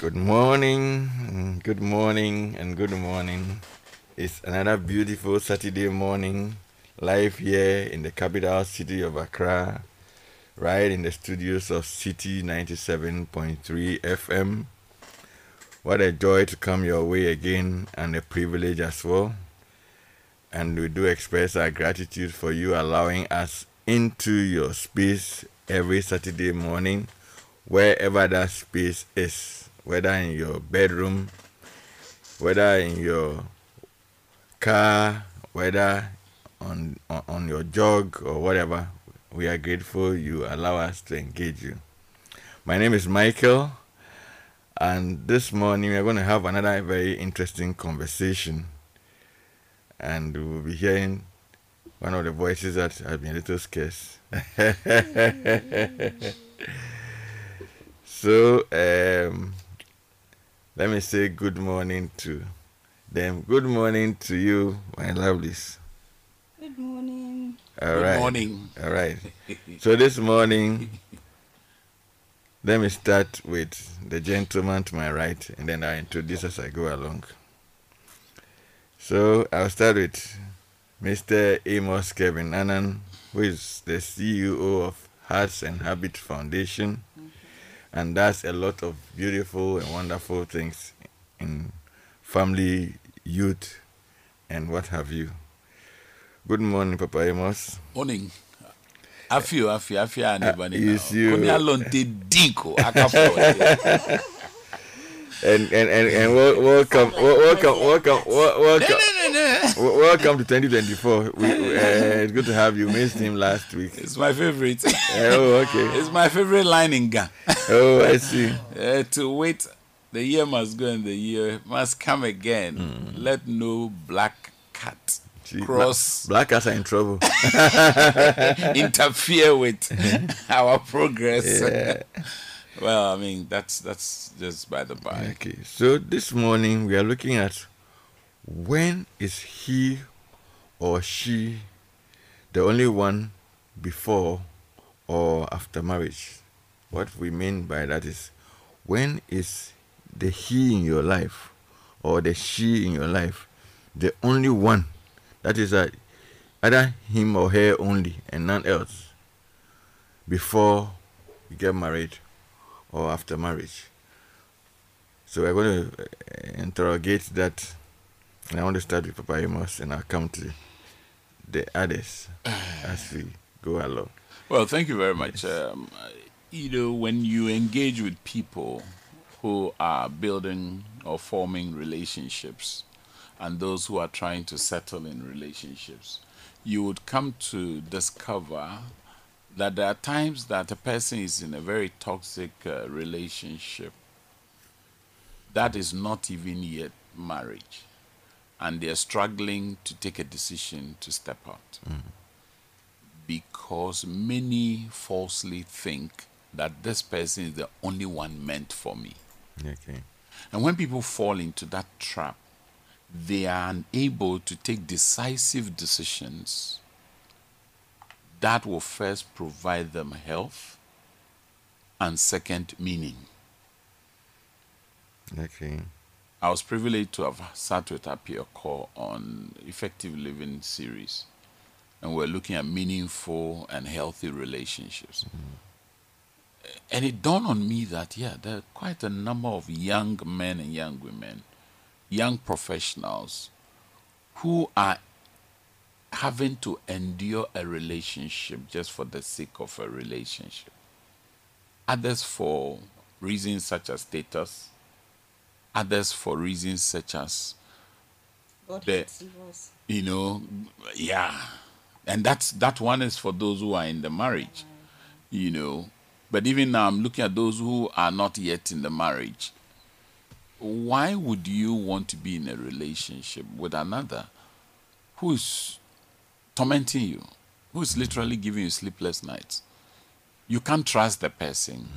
Good morning, good morning, and good morning. It's another beautiful Saturday morning, live here in the capital city of Accra, right in the studios of City 97.3 FM. What a joy to come your way again, and a privilege as well. And we do express our gratitude for you allowing us into your space every Saturday morning, wherever that space is, whether in your bedroom, whether in your car, whether on, on, your jog or whatever. We are grateful you allow us to engage you. My name is Michael, and this morning we are going to have another very interesting conversation. And we will be hearing one of the voices that have been a little scarce. so, um, let me say good morning to them. Good morning to you, my lovelies. Good morning. All Good morning. All right. So this morning, let me start with the gentleman to my right, and then I introduce as I go along. So I'll start with Mr. Amos Kevin Annan, who is the CEO of Hearts and Habit Foundation, and that's a lot of beautiful and wonderful things in family, youth, and what have you. Good morning, Papa Amos. Morning. Afio, afio, afio, now. yes, you- Koni alonte dinko, akafo. and and and, and wel- welcome, welcome, welcome, welcome, welcome to 2024. We, uh, it's good to have you. Missed him last week. It's my favorite. Oh, okay. It's my favorite line in Ga. Oh, I see. Uh, to wait, the year must go and the year must come again. Let no black cat cross Black cats are in trouble. interfere with our progress. Yeah. Well, I mean that's that's just by the by. Okay. So this morning we are looking at when is he or she the only one before or after marriage? What we mean by that is when is the he in your life or the she in your life the only one that is a, either him or her only and none else before you get married or after marriage. So we're going to uh, interrogate that. And I want to start with Papa Amos and I'll come to the others as we go along. Well, thank you very much. Um, you know, when you engage with people who are building or forming relationships and those who are trying to settle in relationships, you would come to discover that there are times that a person is in a very toxic uh, relationship that is not even yet marriage and they're struggling to take a decision to step out because many falsely think that this person is the only one meant for me. Okay. And when people fall into that trap, they are unable to take decisive decisions that will first provide them health and second, meaning. Okay. I was privileged to have sat with Apia Core on Effective Living series, and we're looking at meaningful and healthy relationships. Mm-hmm. And it dawned on me that, yeah, there are quite a number of young men and young women, young professionals, who are having to endure a relationship just for the sake of a relationship. Others for reasons such as status, others for reasons such as God The- hates you know yeah. And that's that one is for those who are in the marriage you know. But even now i'm looking at those who are not yet in the marriage. Why would you want to be in a relationship with another who's tormenting you who's literally giving you sleepless nights you can't trust the person.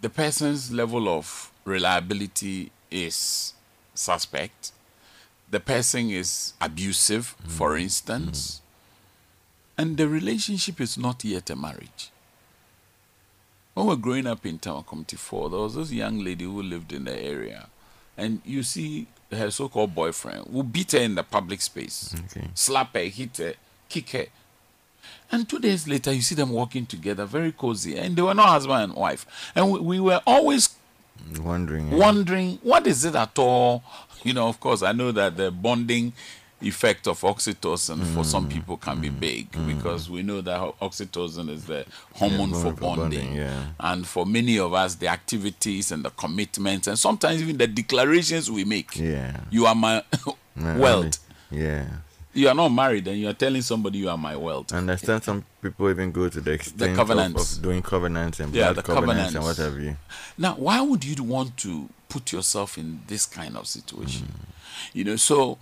The person's level of reliability is suspect. The person is abusive, for mm-hmm. instance, mm-hmm. and the relationship is not yet a marriage. when we were growing up in town, Committee 4, there was this young lady who lived in the area. And you see her so called boyfriend will beat her in the public space, Okay. slap her, hit her, kick her. And two days later, you see them walking together, very cozy. And they were not husband and wife. And we, we were always Wondering. yeah. wondering what is it at all you know of course i know that the bonding effect of oxytocin for some Mm. people can be mm. big mm. because we know that oxytocin is the hormone hormone for bonding, bonding yeah. and for many of us the activities and the commitments and sometimes even the declarations we make Yeah. you are my wealth Yeah. you are not married and you are telling somebody you are my wealth I understand some people even go to the extent of, covenants. of doing covenants and Yeah, blood the covenants, and what have you. Now, why would you want to put yourself in this kind of situation? Mm. You know, so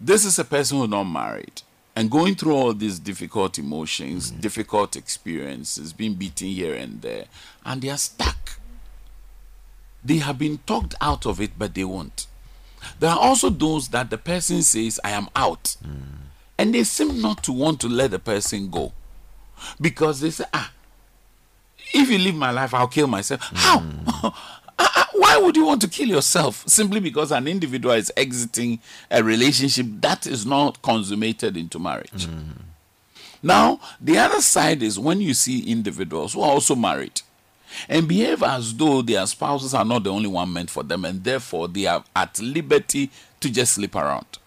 this is a person who's not married and going through all these difficult emotions, mm. difficult experiences, being beaten here and there, and they are stuck. They have been talked out of it, but they won't. There are also those that the person says, I am out. Mm. And they seem not to want to let the person go. Because they say, ah, if you leave my life, I'll kill myself. How? Mm. Why would you want to kill yourself simply because an individual is exiting a relationship that is not consummated into marriage? Now, the other side is when you see individuals who are also married and behave as though their spouses are not the only one meant for them, and therefore they are at liberty to just sleep around.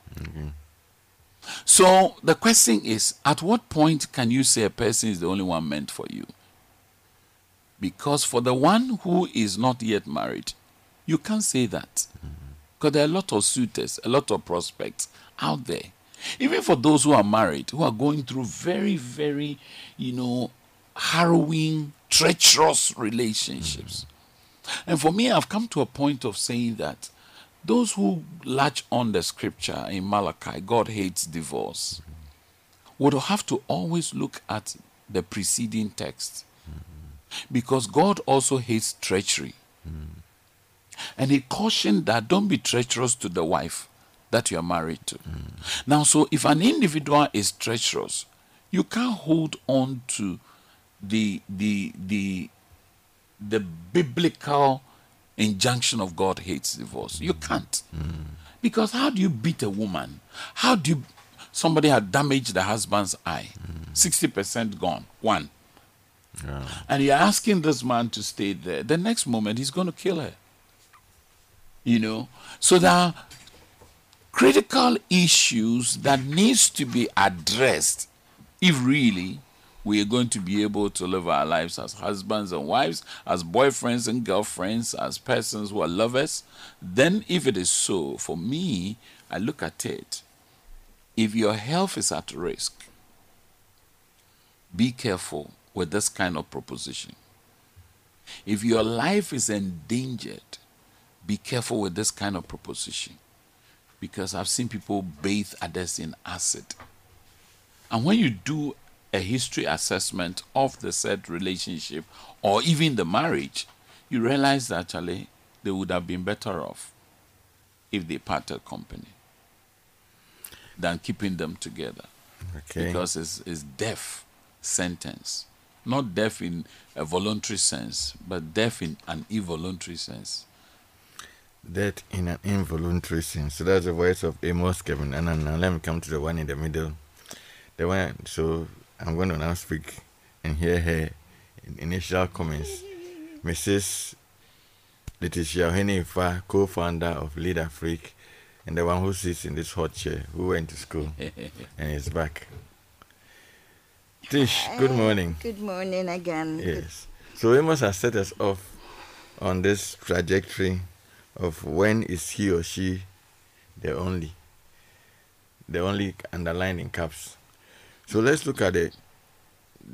So the question is at what point can you say a person is the only one meant for you? Because for the one who is not yet married, you can't say that. Because there are a lot of suitors, a lot of prospects out there. Even for those who are married, who are going through very, very, you know, harrowing, treacherous relationships. And for me, I've come to a point of saying that those who latch on the scripture in Malachi, God hates divorce, would have to always look at the preceding text. Because God also hates treachery. And he cautioned that don't be treacherous to the wife that you are married to. Now, so if an individual is treacherous, you can't hold on to the the the the biblical injunction of God hates divorce. You can't. Because how do you beat a woman? How do you somebody had damaged the husband's eye? 60% gone. One. Yeah. And you're asking this man to stay there. The next moment he's going to kill her. You know? So there are critical issues that needs to be addressed if really we are going to be able to live our lives as husbands and wives, as boyfriends and girlfriends, as persons who are lovers, then if it is so, for me, I look at it. If your health is at risk, be careful with this kind of proposition. If your life is endangered, be careful with this kind of proposition. Because I've seen people bathe others in acid. And when you do a history assessment of the said relationship or even the marriage, you realize that actually they would have been better off if they parted company than keeping them together Okay. because it's, it's death sentence. Not deaf in a voluntary sense, but deaf in an involuntary sense. That in an involuntary sense. So that's the voice of Amos Kevin. And now let me come to the one in the middle. The one, so I'm going to now speak and hear her in initial comments. Mrs. Letitia Henifa, co founder of Lead Afrique, and the one who sits in this hot chair, who went to school and is back. Tish, eh, good morning. Good morning again. Yes. So Amos has set us off on this trajectory of when is he or she the only, the only underlined in caps. So let's look at the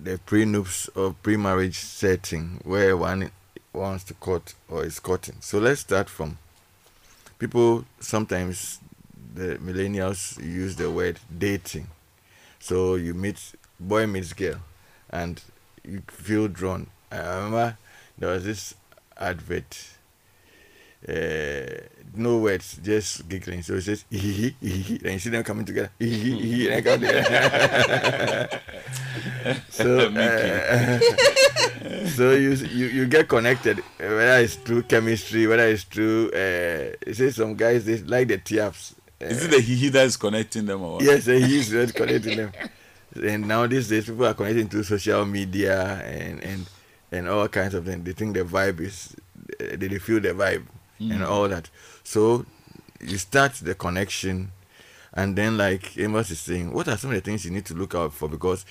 the pre-nuptial or pre-marriage setting where one wants to court or is courting. So let's start from people sometimes the millennials use the word dating. So you meet boy meets girl and you feel drawn. I remember there was this advert. Uh, no words, just giggling. So it says, "Hee hee hee," and you see them coming together. "Hee hee hee," and come together. so, uh, so you you you get connected, uh, whether it's through chemistry, whether it's through. Uh, you say some guys they like the tiaps. Is it the he that is connecting them or what? Yes, uh, he's really connecting them. And now these days, people are connecting to social media and and and all kinds of things. They think the vibe is, they they feel the vibe and mm. all that. So you start the connection, and then like Amos is saying, what are some of the things you need to look out for? Because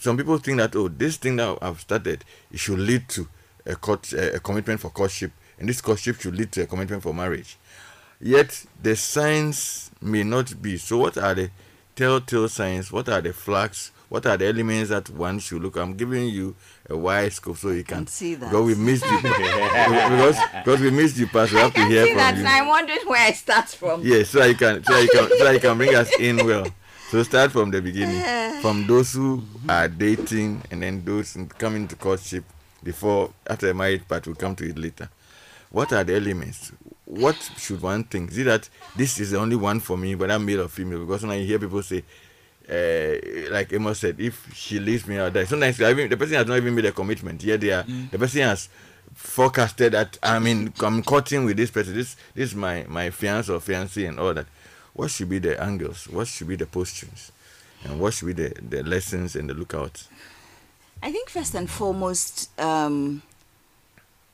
some people think that oh, this thing that I've started, it should lead to a court, a commitment for courtship, and this courtship should lead to a commitment for marriage. Yet the signs may not be. So what are the telltale signs? What are the flags? What are the elements that one should look? I'm giving you a wide scope so you can, Can see that. Because we missed you. because because we missed you, Pastor. We have to I hear see that, from and you. I'm wondering where I start from. Yes, so you can so you can so you can bring us in well. So start from the beginning, from those who are dating, and then those coming to courtship before after the marriage part. We'll come to it later. What are the elements? What should one think? Is it that this is the only one for me, but I'm male or female? Because when I hear people say, uh, like Amos said, if she leaves me, I'll die. Sometimes I even, the person has not even made a commitment. Yet they are, the person has forecasted that I mean I'm courting with this person. This this is my my fiance or fiancé and all that. What should be the angles? What should be the postures? And what should be the, the lessons and the lookouts? I think first and foremost, um,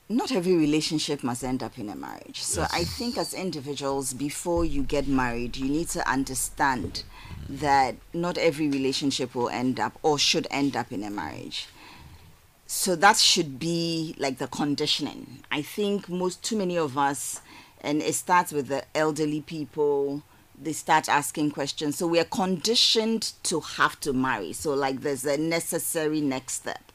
not every relationship must end up in a marriage. So I think as individuals, before you get married, you need to understand that not every relationship will end up or should end up in a marriage. So that should be like the conditioning. I think most too many of us, and it starts with the elderly people. They start asking questions. So we are conditioned to have to marry. So like there's a necessary next step,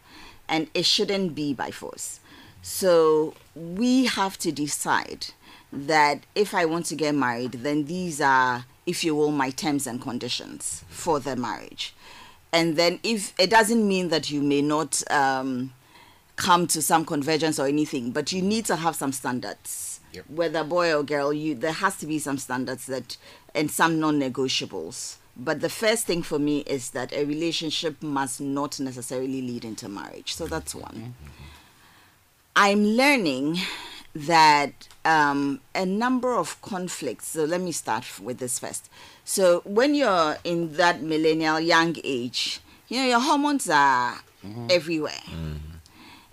and it shouldn't be by force. So we have to decide that if I want to get married, then these are, if you will, my terms and conditions for the marriage. And then if it doesn't mean that you may not um, come to some convergence or anything but you need to have some standards. Yep. whether boy or girl you there has to be some standards that and some non-negotiables. But the first thing for me is that a relationship must not necessarily lead into marriage. So that's one i'm learning that um, a number of conflicts. So let me start with this first. So when you're in that millennial young age, you know your hormones are mm-hmm. everywhere. Mm-hmm.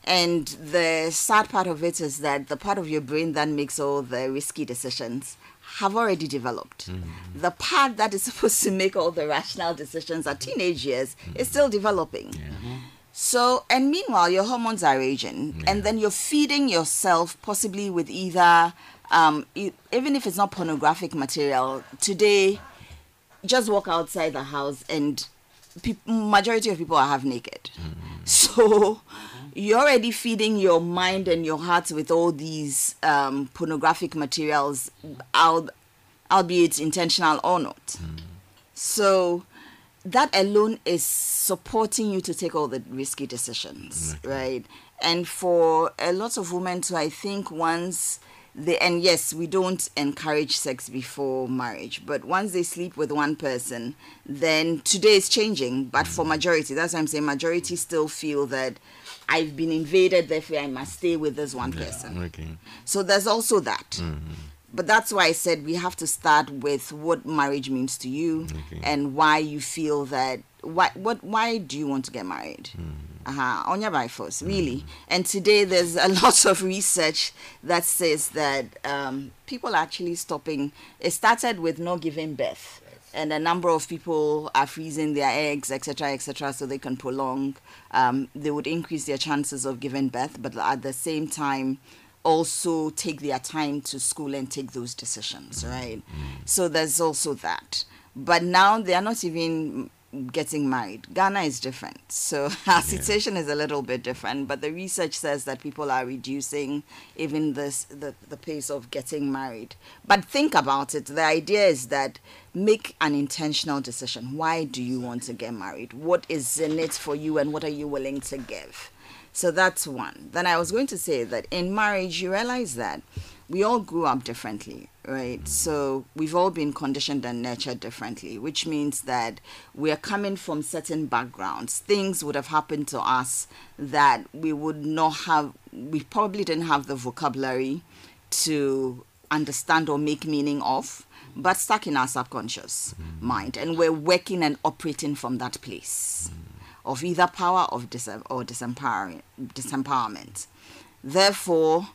And the sad part of it is that the part of your brain that makes all the risky decisions have already developed. Mm-hmm. The part that is supposed to make all the rational decisions at teenage years is still developing. So, and meanwhile, your hormones are raging, and then you're feeding yourself possibly with either, um, even if it's not pornographic material. Today, just walk outside the house, and peop majority of people are half naked. So, you're already feeding your mind and your heart with all these um, pornographic materials, al- albeit intentional or not. So that alone is supporting you to take all the risky decisions, right? And for a lot of women too, I think once they and yes, we don't encourage sex before marriage, but once they sleep with one person, then today is changing. But for mm. majority, that's why I'm saying majority still feel that I've been invaded, therefore I must stay with this one person. Okay. So there's also that. Mm-hmm. But that's why I said we have to start with what marriage means to you Okay. and why you feel that why what why do you want to get married? Uh-huh. On your by force, really. And today there's a lot of research that says that um, people are actually stopping. It started with not giving birth. And a number of people are freezing their eggs, etc., etc., so they can prolong. Um, they would increase their chances of giving birth, but at the same time, also take their time to school and take those decisions, mm. right? Mm. So there's also that. But now they are not even getting married. Ghana is different. So our situation is a little bit different, but the research says that people are reducing even this the, the pace of getting married. But think about it. The idea is that make an intentional decision. Why do you want to get married? What is in it for you and what are you willing to give? So that's one. Then I was going to say that in marriage, you realize that we all grew up differently, right? So we've all been conditioned and nurtured differently, which means that we are coming from certain backgrounds. Things would have happened to us that we would not have, we probably didn't have the vocabulary to understand or make meaning of, but stuck in our subconscious mm. mind. And we're working and operating from that place mm. Of either power of dis- or disempowering, disempowerment. Therefore,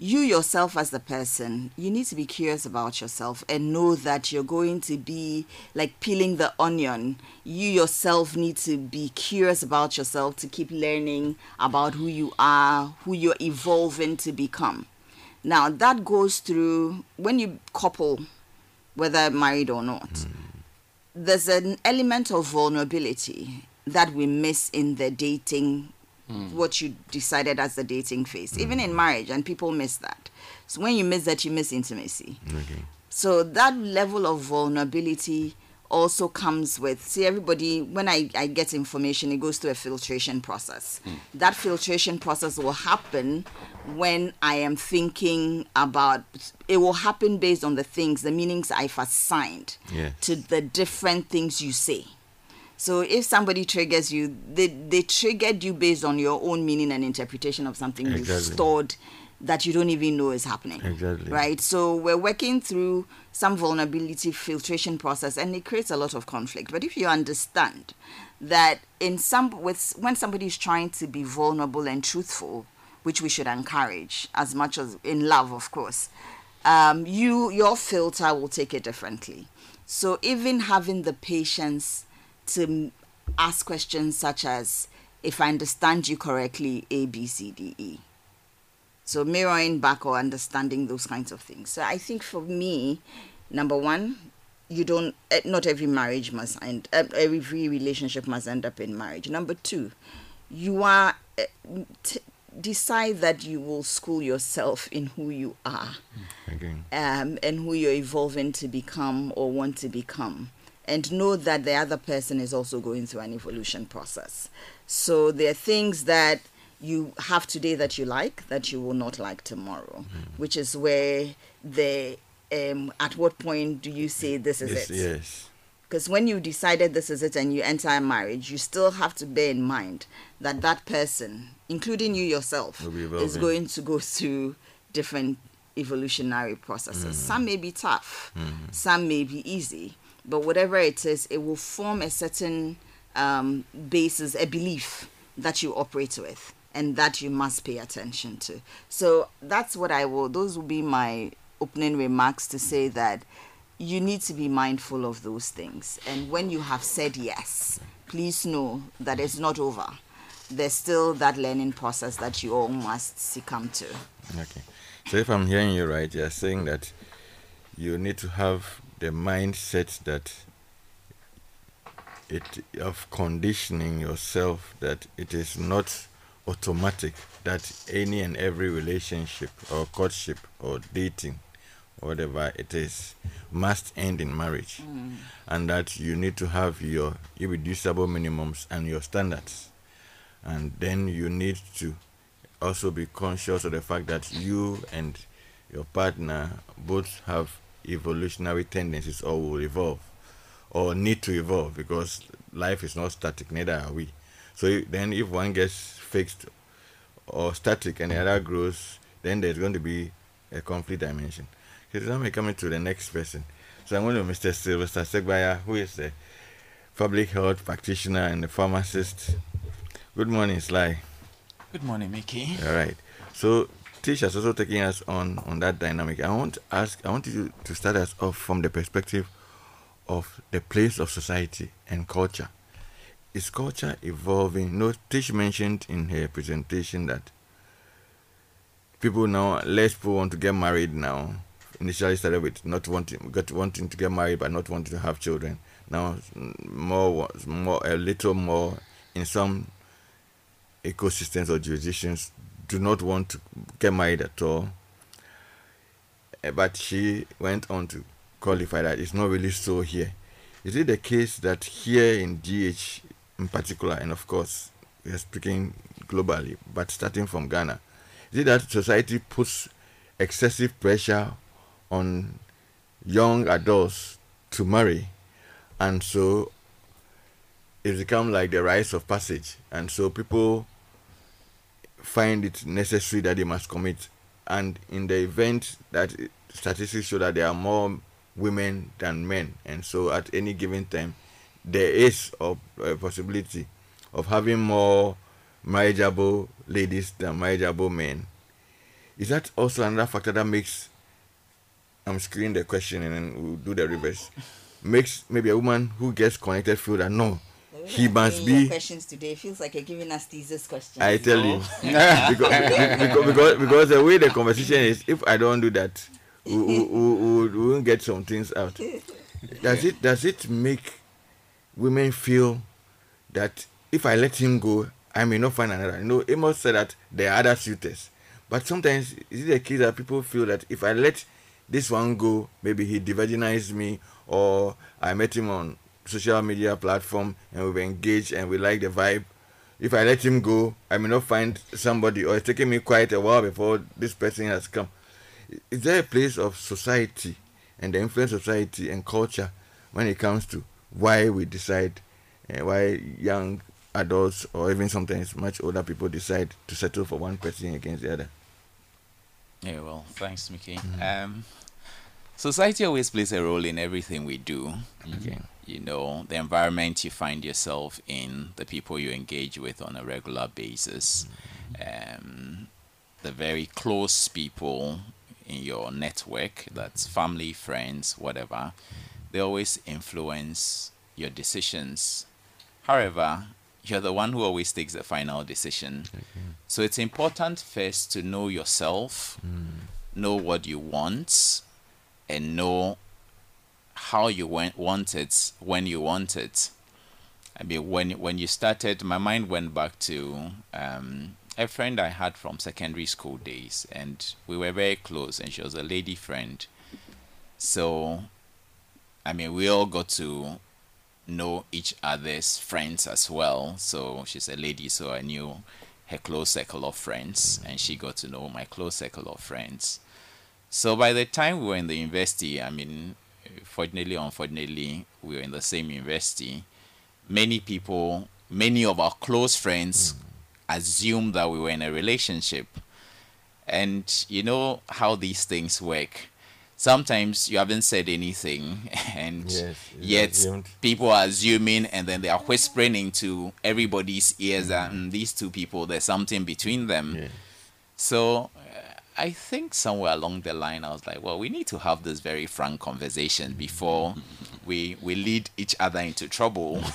you yourself as the person you need to be curious about yourself and know that you're going to be like peeling the onion. You yourself need to be curious about yourself to keep learning about who you are who you're evolving to become. Now that goes through when you couple whether married or not hmm. there's an element of vulnerability that we miss in the dating hmm. what you decided as the dating phase hmm. even in marriage and people miss that. So when you miss that you miss intimacy. Okay. so that level of vulnerability also comes with see everybody when I, I get information it goes through a filtration process. Hmm. That filtration process will happen when i am thinking about it will happen based on the things the meanings i've assigned Yes. to the different things you say so if somebody triggers you, they, they triggered you based on your own meaning and interpretation of something you've stored that you don't even know is happening. Exactly. Right? So we're working through some vulnerability filtration process and it creates a lot of conflict. But if you understand that in some with when somebody is trying to be vulnerable and truthful, which we should encourage as much as in love, of course, um, you your filter will take it differently. So even having the patience to ask questions such as, if I understand you correctly, A, B, C, D, E. So mirroring back or understanding those kinds of things. So I think for me, number one, you don't. eh, Not every marriage must end. eh, Every relationship must end up in marriage. Number two, you are eh, t- decide that you will school yourself in who you are Okay. um, and who you're evolving to become or want to become. And know that the other person is also going through an evolution process. So there are things that you have today that you like that you will not like tomorrow, which is where the um, at what point do you say this is Yes, it? yes. Because when you decided this is it and you enter a marriage, you still have to bear in mind that that person, including you yourself, is going to go through different evolutionary processes. Some may be tough, some may be easy, but whatever it is, it will form a certain um, basis, a belief that you operate with and that you must pay attention to. So that's what I will, those will be my opening remarks to say that you need to be mindful of those things. And when you have said yes, please know that it's not over. There's still that learning process that you all must succumb to. Okay. So if I'm hearing you right, you're saying that you need to have the mindset that it of conditioning yourself that it is not automatic that any and every relationship or courtship or dating whatever it is must end in marriage. Mm. And that you need to have your irreducible minimums and your standards. And then you need to also be conscious of the fact that you and your partner both have evolutionary tendencies or will evolve or need to evolve because life is not static neither are we. So then if one gets fixed or static and the other grows then there's going to be a conflict dimension. Okay so now we're coming to the next person. So i'm going to mr sylvester segbaya who is a public health practitioner and a pharmacist. Good morning sly. Good morning, Mickey. all right. So Tish has also taking us on on that dynamic. I want to ask. I want you to start us off from the perspective of the place of society and culture. Is culture evolving? No, Tish mentioned in her presentation that people now less people want to get married now. Initially started with not wanting got wanting to get married but not wanting to have children. Now more more a little more in some ecosystems or jurisdictions do not want to get married at all. Eh, But she went on to qualify that it's not really so here. Is it the case that here in GH in particular, and of course we are speaking globally, but starting from Ghana, is it that society puts excessive pressure on young adults to marry, and so it's become like the rites of passage, and so people find it necessary that they must commit. And in the event that statistics show that there are more women than men, and so at any given time, there is a, possibility of having more marriageable ladies than marriageable men. Is that also another factor that makes I'm screening the question and then we'll do the reverse. Makes maybe a woman who gets connected feel that no, he must be. Questions today feels like you're giving us thesis questions. I tell you, because, because, because because the way the conversation is, if I don't do that, we, we, we, we won't get some things out. Does it does it make women feel that if I let him go, I may not find another? You know, Amos said that there are other suitors, but sometimes is it the case that people feel that if I let this one go, maybe he divergenized me, or I met him on social media platform and we've engaged and we like the vibe. If I let him go, I may not find somebody, or it's taking me quite a while before this person has come. Is there a place of society and the influence of society and culture when it comes to why we decide, uh, why young adults or even sometimes much older people decide to settle for one person against the other? Yeah, well, thanks, Mickey. Mm-hmm. Um, society always plays a role in everything we do. Okay. You know, the environment you find yourself in, the people you engage with on a regular basis, um, the very close people in your network that's family, friends, whatever they always influence your decisions. However, you're the one who always takes the final decision. Okay. So it's important first to know yourself, mm. know what you want, and know how you went, want it when you want it. I mean, when when you started, my mind went back to um, a friend I had from secondary school days, and we were very close, and she was a lady friend. So, I mean, we all got to know each other's friends as well. So she's a lady, so I knew her close circle of friends, and she got to know my close circle of friends. So by the time we were in the university, I mean, fortunately, unfortunately, we were in the same university. Many people, many of our close friends, mm. assumed that we were in a relationship. And you know how these things work sometimes you haven't said anything and yes, yet people are assuming and then they are whispering into everybody's ears that mm, these two people there's something between them yeah. so i think somewhere along the line i was like well we need to have this very frank conversation before we we lead each other into trouble.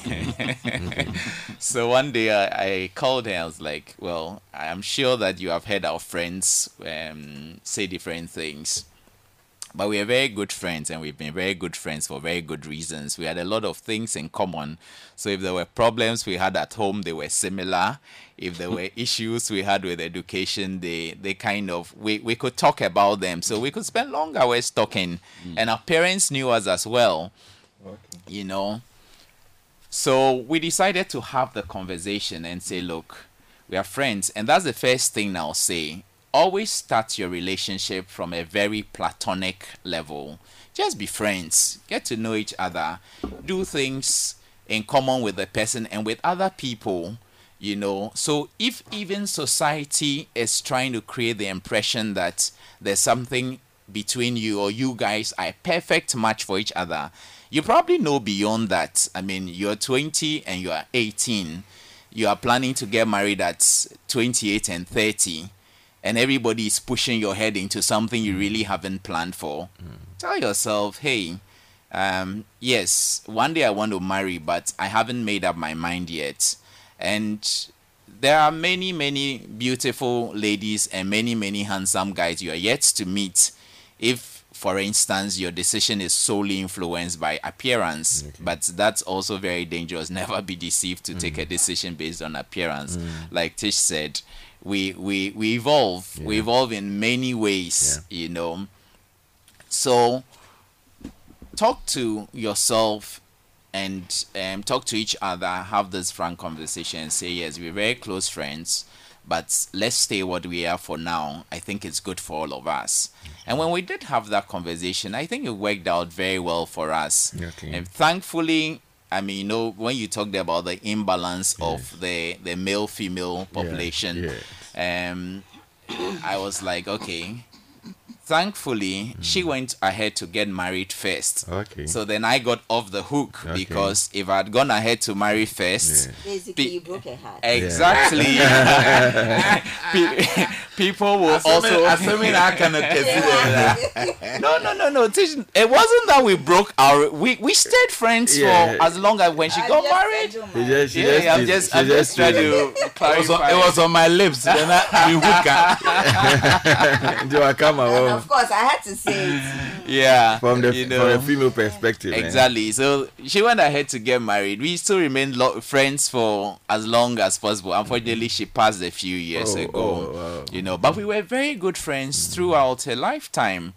So one day I, I, called her. I was like well i'm sure that you have heard our friends um, say different things but we are very good friends and we've been very good friends for very good reasons. We had a lot of things in common. So if there were problems we had at home, they were similar. If there were issues we had with education, they, they kind of, we, we could talk about them. So we could spend long hours talking. Mm. And our parents knew us as well, okay. you know. So we decided to have the conversation and say, look, we are friends. And that's the first thing I'll say always start your relationship from a very platonic level. Just be friends, get to know each other, do things in common with the person and with other people, you know. So if even society is trying to create the impression that there's something between you or you guys are a perfect match for each other, you probably know beyond that. I mean, you're 20 and you're 18. You are planning to get married at 28 and 30 and everybody is pushing your head into something you really haven't planned for, mm. tell yourself, hey, um, yes, one day I want to marry, but I haven't made up my mind yet. And there are many, many beautiful ladies and many, many handsome guys you are yet to meet. If, for instance, your decision is solely influenced by appearance, okay. but that's also very dangerous. Never be deceived to mm. take a decision based on appearance. Mm. Like Tish said, we we we evolve yeah. we evolve in many ways yeah. you know so talk to yourself and um, talk to each other have this frank conversation say yes we're very close friends but let's stay what we are for now. I think it's good for all of us. And when we did have that conversation, I think it worked out very well for us. Okay. And thankfully, I mean, you know, when you talked about the imbalance of the the male female population, um, I was like, okay. Thankfully, she mm. went ahead to get married first. Okay. So then I got off the hook Okay. because if I'd gone ahead to marry first, Yeah. Basically, Be- you broke a heart. exactly, Pe- people will also. assuming I can consider that no, no, no, no. It wasn't that we broke our. We we stayed friends Yeah. for as long as when she I got just married. said, She my- Yeah, I'm just, I'm just trying did- to It was, clarify. on, it was on my lips. Then I, we hookah. Do I come And along of course, I had to say it. yeah, from the you know, from know. the female perspective? eh? Exactly. So she went ahead to get married. We still remained lo- friends for as long as possible. Unfortunately, she passed a few years Oh, ago. oh, wow. You know, but we were very good friends throughout her lifetime.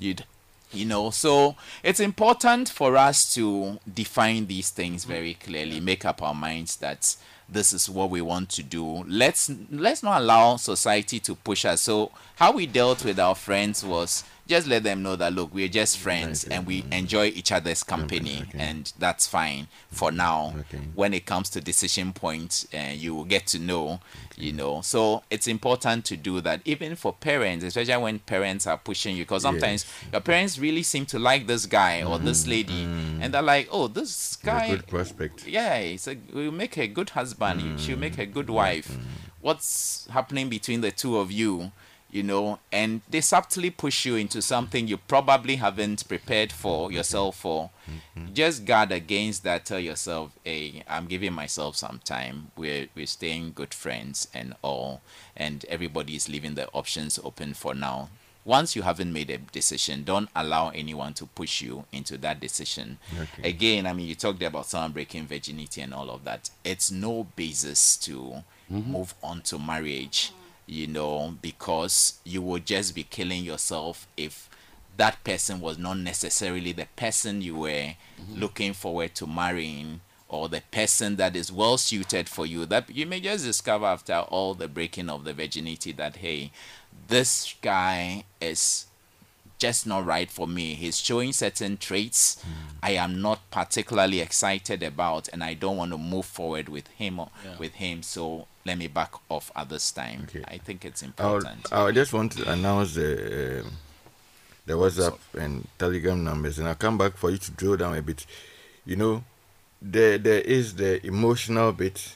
You'd, you know, so it's important for us to define these things very clearly, make up our minds that this is what we want to do. Let's let's not allow society to push us. So how we dealt with our friends was just let them know that look, we're just friends and we enjoy each other's company, okay. and that's fine for now. Okay. When it comes to decision points, uh, eh, you will get to know, you know. So it's important to do that, even for parents, especially when parents are pushing you, because sometimes your parents really seem to like this guy or this mm-hmm, lady, mm-hmm. and they're like, oh, this A guy good prospect. yeah, it's a, will make a good husband. you She'll make a good mm-hmm, wife. What's happening between the two of you, you know? And they subtly push you into something you probably haven't prepared for yourself for. Mm-hmm. Just guard against that. Tell yourself, hey, I'm giving myself some time. We're we're staying good friends and all, and everybody is leaving the options open for now. Once you haven't made a decision, don't allow anyone to push you into that decision. Okay. Again, I mean, you talked about someone breaking virginity and all of that. It's no basis to mm-hmm. move on to marriage, you know, because you will just be killing yourself if that person was not necessarily the person you were mm-hmm. looking forward to marrying or the person that is well suited for you that you may just discover after all the breaking of the virginity that hey this guy is just not right for me. He's showing certain traits mm. I am not particularly excited about, and I don't want to move forward with him. Or, With him, so let me back off at this time. Okay. I think it's important. I just want to announce the um the WhatsApp and Telegram numbers, and I'll come back for you to drill down a bit. You know, there there is the emotional bit,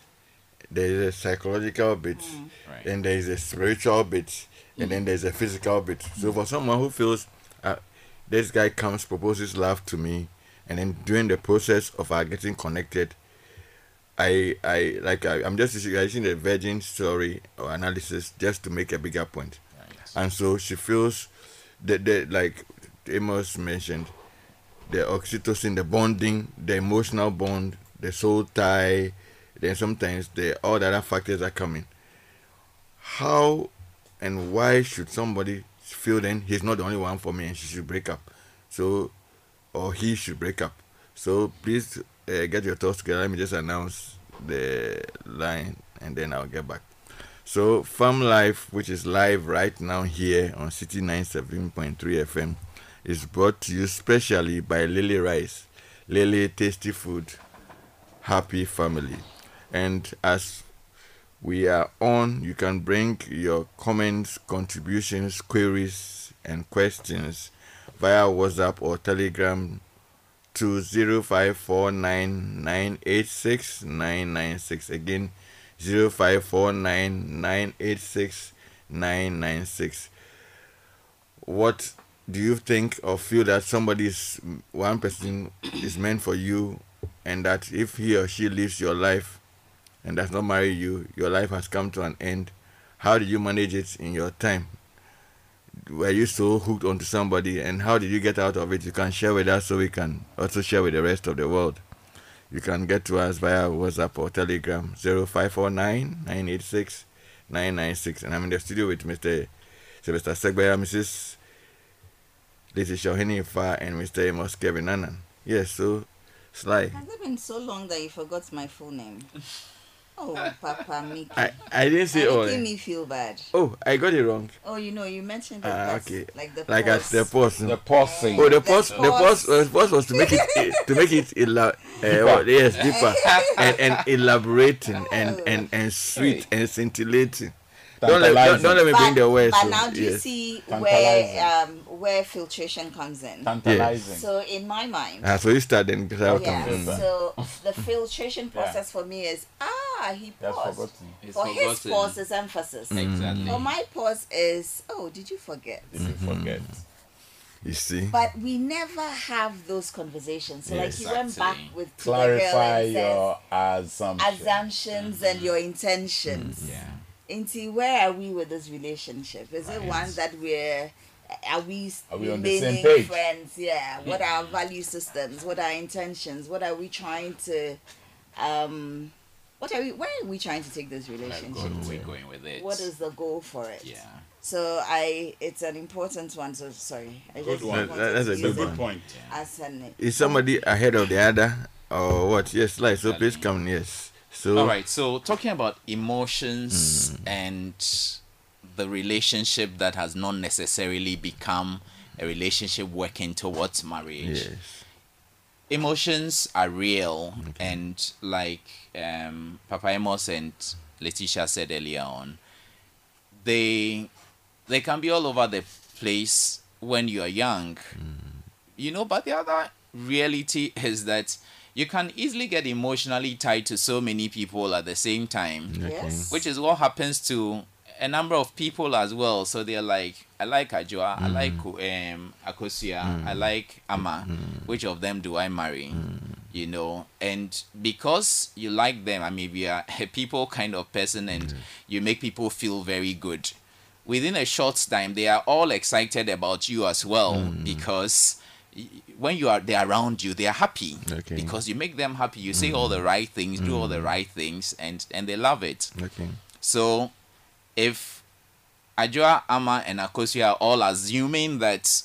there is a psychological bit, Right. and there is a spiritual bit, and then there's a physical bit. So for someone who feels uh, this guy comes proposes love to me, and then during the process of our getting connected, I I like I, I'm just using the virgin story or analysis just to make a bigger point. And so she feels that the like Amos mentioned, the oxytocin, the bonding, the emotional bond, the soul tie, then sometimes the all the other factors are coming. How and why should somebody feel then he's not the only one for me and she should break up? So or he should break up. So please uh, get your thoughts together. Let me just announce the line and then I'll get back. So FamLife, which is live right now here on City 97.3 FM, is brought to you specially by Lele Rice. Lele Tasty Food, Happy Family. And as we are on, you can bring your comments, contributions, queries, and questions via WhatsApp or Telegram to 0549986996. Again, 0549986996. What do you think or feel that somebody's one person is meant for you and that if he or she lives your life and does not marry you, your life has come to an end. How did you manage it in your time? Were you so hooked onto somebody and how did you get out of it? You can share with us so we can also share with the rest of the world. You can get to us via WhatsApp or Telegram 0549 986 996. And I'm in the studio with Mr. Sylvester Segbaya, Mrs. Letitia Henifa, and Mr. Amos Kevin Annan. Yes, so Sly. Has it been so long that you forgot my full name? Oh, Papa Mickey. I, I didn't say You're all. making eh. me feel bad. Oh, I got it wrong. Oh, you know, you mentioned the Ah, pause, okay. like the Like pause. the pause. The pausing. Oh, the The pause, the pause, pause. the pause was to make it eh, to make it ela- uh, yes deeper and, and elaborating and and and sweet and scintillating. Don't let, don't, don't let me bring the words. But oh, now, do you see where um where filtration comes in? Tantalizing. So in my mind, Ah, so you start then because I'll yeah. come. So the filtration process for me is ah he That's paused. forgotten. It's For his forgotten. pause is emphasis. Exactly. Mm-hmm. For my pause is oh did you forget? Did you mm-hmm. forget? You see. But we never have those conversations. So like Yes. he went back with to the girl Clarify and says, your assumption. assumptions and mm-hmm. your intentions. Mm, yeah. Into where are we with this relationship? Is it one that we're are we Are we on the remaining same page? friends? Yeah. What are our value systems? What are our intentions? What are we trying to um what are we where are we trying to take this Like, relationship? where are we going with it? What is the goal for it? Yeah. So I it's an important one. So sorry. I just one. That- that's a use good one. point. As an Is somebody ahead of the other or what? Yes, like so. Please come. Yes. So All right. So talking about emotions hmm. and the relationship that has not necessarily become a relationship working towards marriage. Yes. Emotions are real, and like um, Papa Amos and Letitia said earlier on, they they can be all over the place when you are young, you know. But the other reality is that you can easily get emotionally tied to so many people at the same time yes. which is what happens to a number of people as well. So they're like, I like Ajua, I like um, Akosua, I like Ama. Which of them do I marry? You know, and because you like them, I mean, we are a people kind of person, and mm. you make people feel very good. Within a short time, they are all excited about you as well mm. because when you are they're around you, they are happy Okay. because you make them happy. You say mm. all the right things, do all the right things, and and they love it. Okay. So, if Ajua, Ama, and Akosua are all assuming that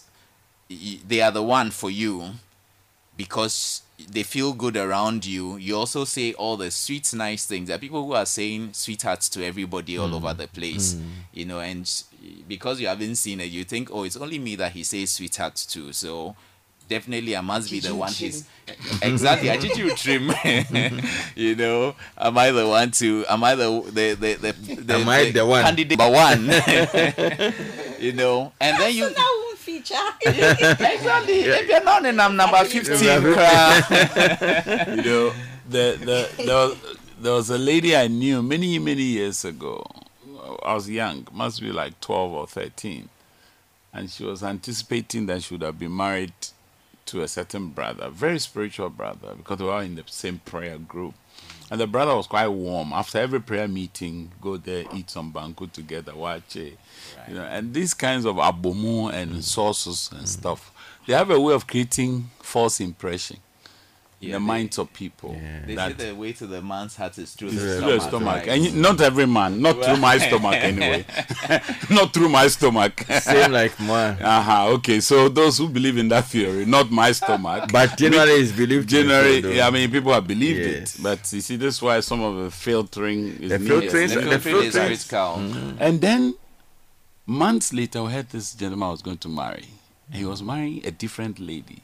y- they are the one for you because they feel good around you, you also say all the sweet, nice things. There are people who are saying sweethearts to everybody all over the place, mm. Mm. you know, and because you haven't seen it, you think, oh, it's only me that he says sweethearts to. So, definitely I must be the one trim. he's exactly I did you trim you know am I the one to am I the the the, the, the Am I the one? candidate number one you know and then you so that won't exactly if you're not in I'm number 15 Number you know, the, the, there, was, there was a lady I knew many, many years ago. I was young, must be like 12 or 13. And she was anticipating that she would have been married to a certain brother, very spiritual brother, because we were in the same prayer group. And the brother was quite warm. After every prayer meeting, go there, eat some banku together, watch it. You know, and these kinds of abomu and sources and mm. stuff, they have a way of creating false impression in Yeah, the they- minds of people. they say the way to the man's heart is through is the through stomach, stomach. right? And you- not every man, not through my stomach anyway. not through my stomach. Same like mine. uh-huh, okay. So those who believe in that theory, not my stomach. But generally, it's believed. to be so, Generally, yeah, I mean, people have believed Yes. it, but you see, this is why some of the filtering is The needed. filtering- the the filtering is filtering- critical And then months later, we heard this gentleman was going to marry. And he was marrying a different lady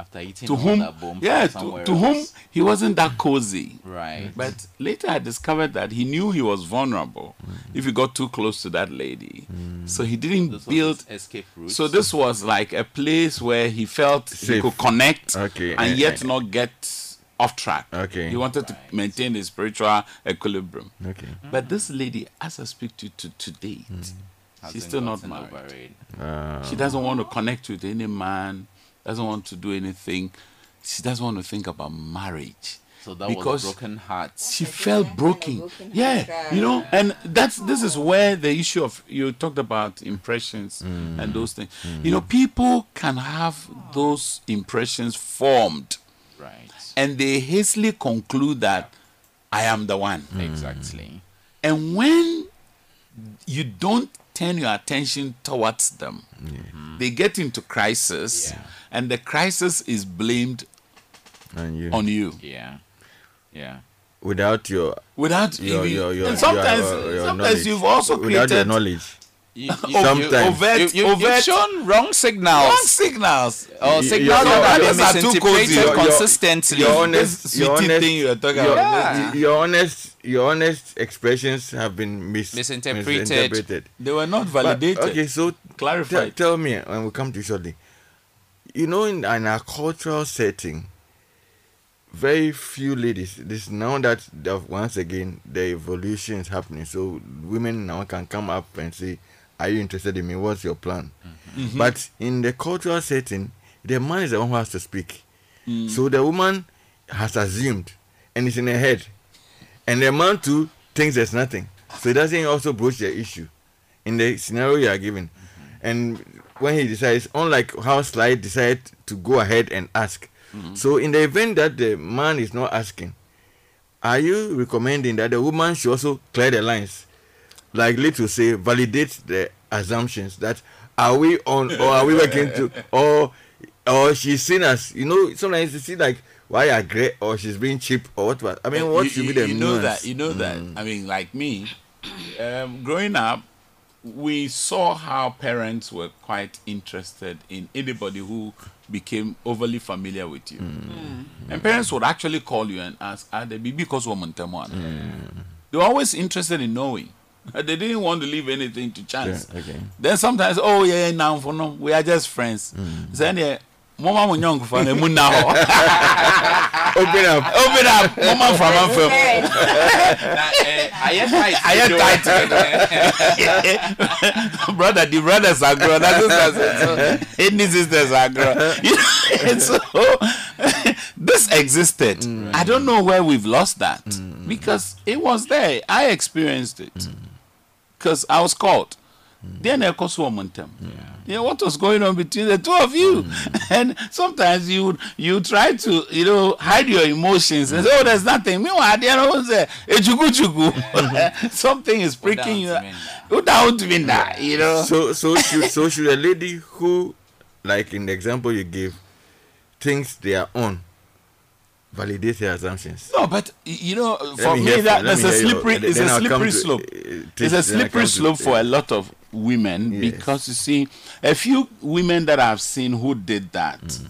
after eating to whom, that bone yeah, from to, to whom he wasn't that cozy. right But later I discovered that he knew he was vulnerable if he got too close to that lady. So he didn't this build. escape route So this was like a place where he felt he could connect Okay, and yet not get off track. Okay. He wanted to maintain his spiritual equilibrium. Okay. But this lady, as I speak to to, to date, Hasn't she's still not married. over it. Uh, She doesn't want to connect with any man, doesn't want to do anything. She doesn't want to think about marriage. so that Because was broken hearts she Like felt kind broken. broken Yeah, heart. you know, and that's this is where the issue of you talked about impressions mm. and those things. Mm. You know, people can have those impressions formed right and they hastily conclude that I am the one. Mm. exactly And when you don't turn your attention towards them, mm-hmm. they get into crisis, Yeah. And the crisis is blamed and you. on you. yeah yeah without your without your even- your your, and sometimes your, your sometimes knowledge. you've also without created your knowledge. You, you, Sometimes. overt, you, you, you've overt shown wrong signals. wrong signals. Oh, or You- signals you're- that have you're- been those are too cozy. misinterpreted You're- you're- consistently. you're honest- This you're honest- thing you're talking your, about. Yeah. your honest your honest expressions have been mis- Misinterpreted. misinterpreted. They were not But, validated. okay, so Clarified. Tell, tell me when we come to shortly. You know, in, in our cultural setting, very few ladies. This now that the, once again the evolution is happening, so women now can come up and say, "Are you interested in me? What's your plan?" Mm-hmm. But in the cultural setting, the man is the one who has to speak. Mm. So the woman has assumed, and it's in her head, and the man too thinks there's nothing. So he doesn't also broach the issue in the scenario you are given. And when he decides, unlike how Slide decided to go ahead and ask. So in the event that the man is not asking, are you recommending that the woman should also clear the lines? Like little say, validate the assumptions that are we on or are we working to or or she's seen us. you know sometimes you see like why I agree or she's being cheap or what what I mean what you, should you- be the you know that you know that i mean like me um, growing up we saw how parents were quite interested in anybody who became overly familiar with you. Mm. Mm. And parents would actually call you and ask ah, are they because woman mm. they were always interested in knowing. They didn't want to leave anything to chance. Yeah, okay. then sometimes oh yeah now for no we are just friends. Then yeah mama mo nyɔnko fa na emu na hɔ Open up. open up. Mama from afam ayɛ tight. ayɛ tight brother the brothers are grown. The sisters so any sisters are grown. You know, and so this existed. I don't know where we've lost that because it was there. I experienced it. Because i was called then I cost woman them. Yeah, what was going on between the two of you? And sometimes you would you try to you know hide your emotions and say, oh, there's nothing. Meanwhile, the other one say, "Echugu chugu." something is pricking you. down to me Who down to me now? You know. so so should so should a lady who like in the example you gave thinks they are on validate their assumptions No, but you know, for me me, that that's a slippery. It's a slippery to, slope. uh, It's a slippery come to- slope for yeah. a lot of women Yes. because you see, a few women that I've seen who did that Mm.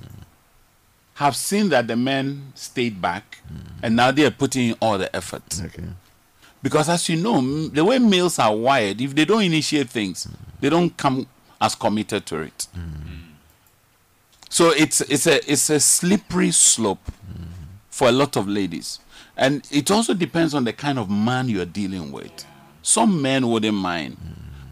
have seen that the men stayed back, mm. and now they are putting in all the effort. okay Because as you know, the way males are wired, if they don't initiate things, mm. they don't come as committed to it. Mm. So it's it's a it's a slippery slope for a lot of ladies, and it also depends on the kind of man you're dealing with. Some men wouldn't mind,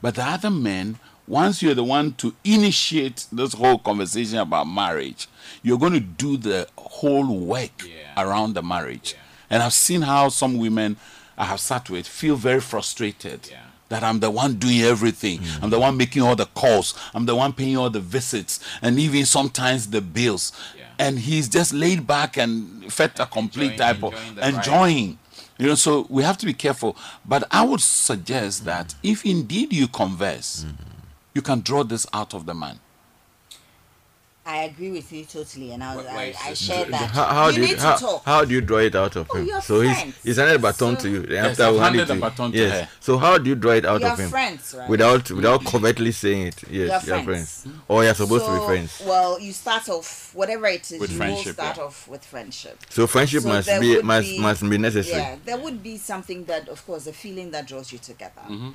but the other men, once you're the one to initiate this whole conversation about marriage, you're going to do the whole work Yeah. around the marriage. And I've seen how some women I have sat with feel very frustrated Yeah. that I'm the one doing everything. I'm the one making all the calls. I'm the one paying all the visits and even sometimes the bills. Yeah. And he's just laid back and fed a complete type of enjoying. You know, so we have to be careful. But I would suggest that if indeed you converse, you can draw this out of the man. I agree with you totally, and I, was, I, I share that. how, how you do need you to how, talk. how do you draw it out of Oh, him you're so he's friends. he's handed a baton So- to you Yes, after I've we hand handed to a you baton to yes her. so how do you draw it out You're of him friends, right? without without covertly saying it yes You're you're friends. friends or you're supposed to be friends Well, you start off whatever it is. With you friendship, will start yeah. off with friendship. so friendship So must be must be- must be necessary Yeah, there would be something that, of course, a feeling that draws you together. Mm-hmm.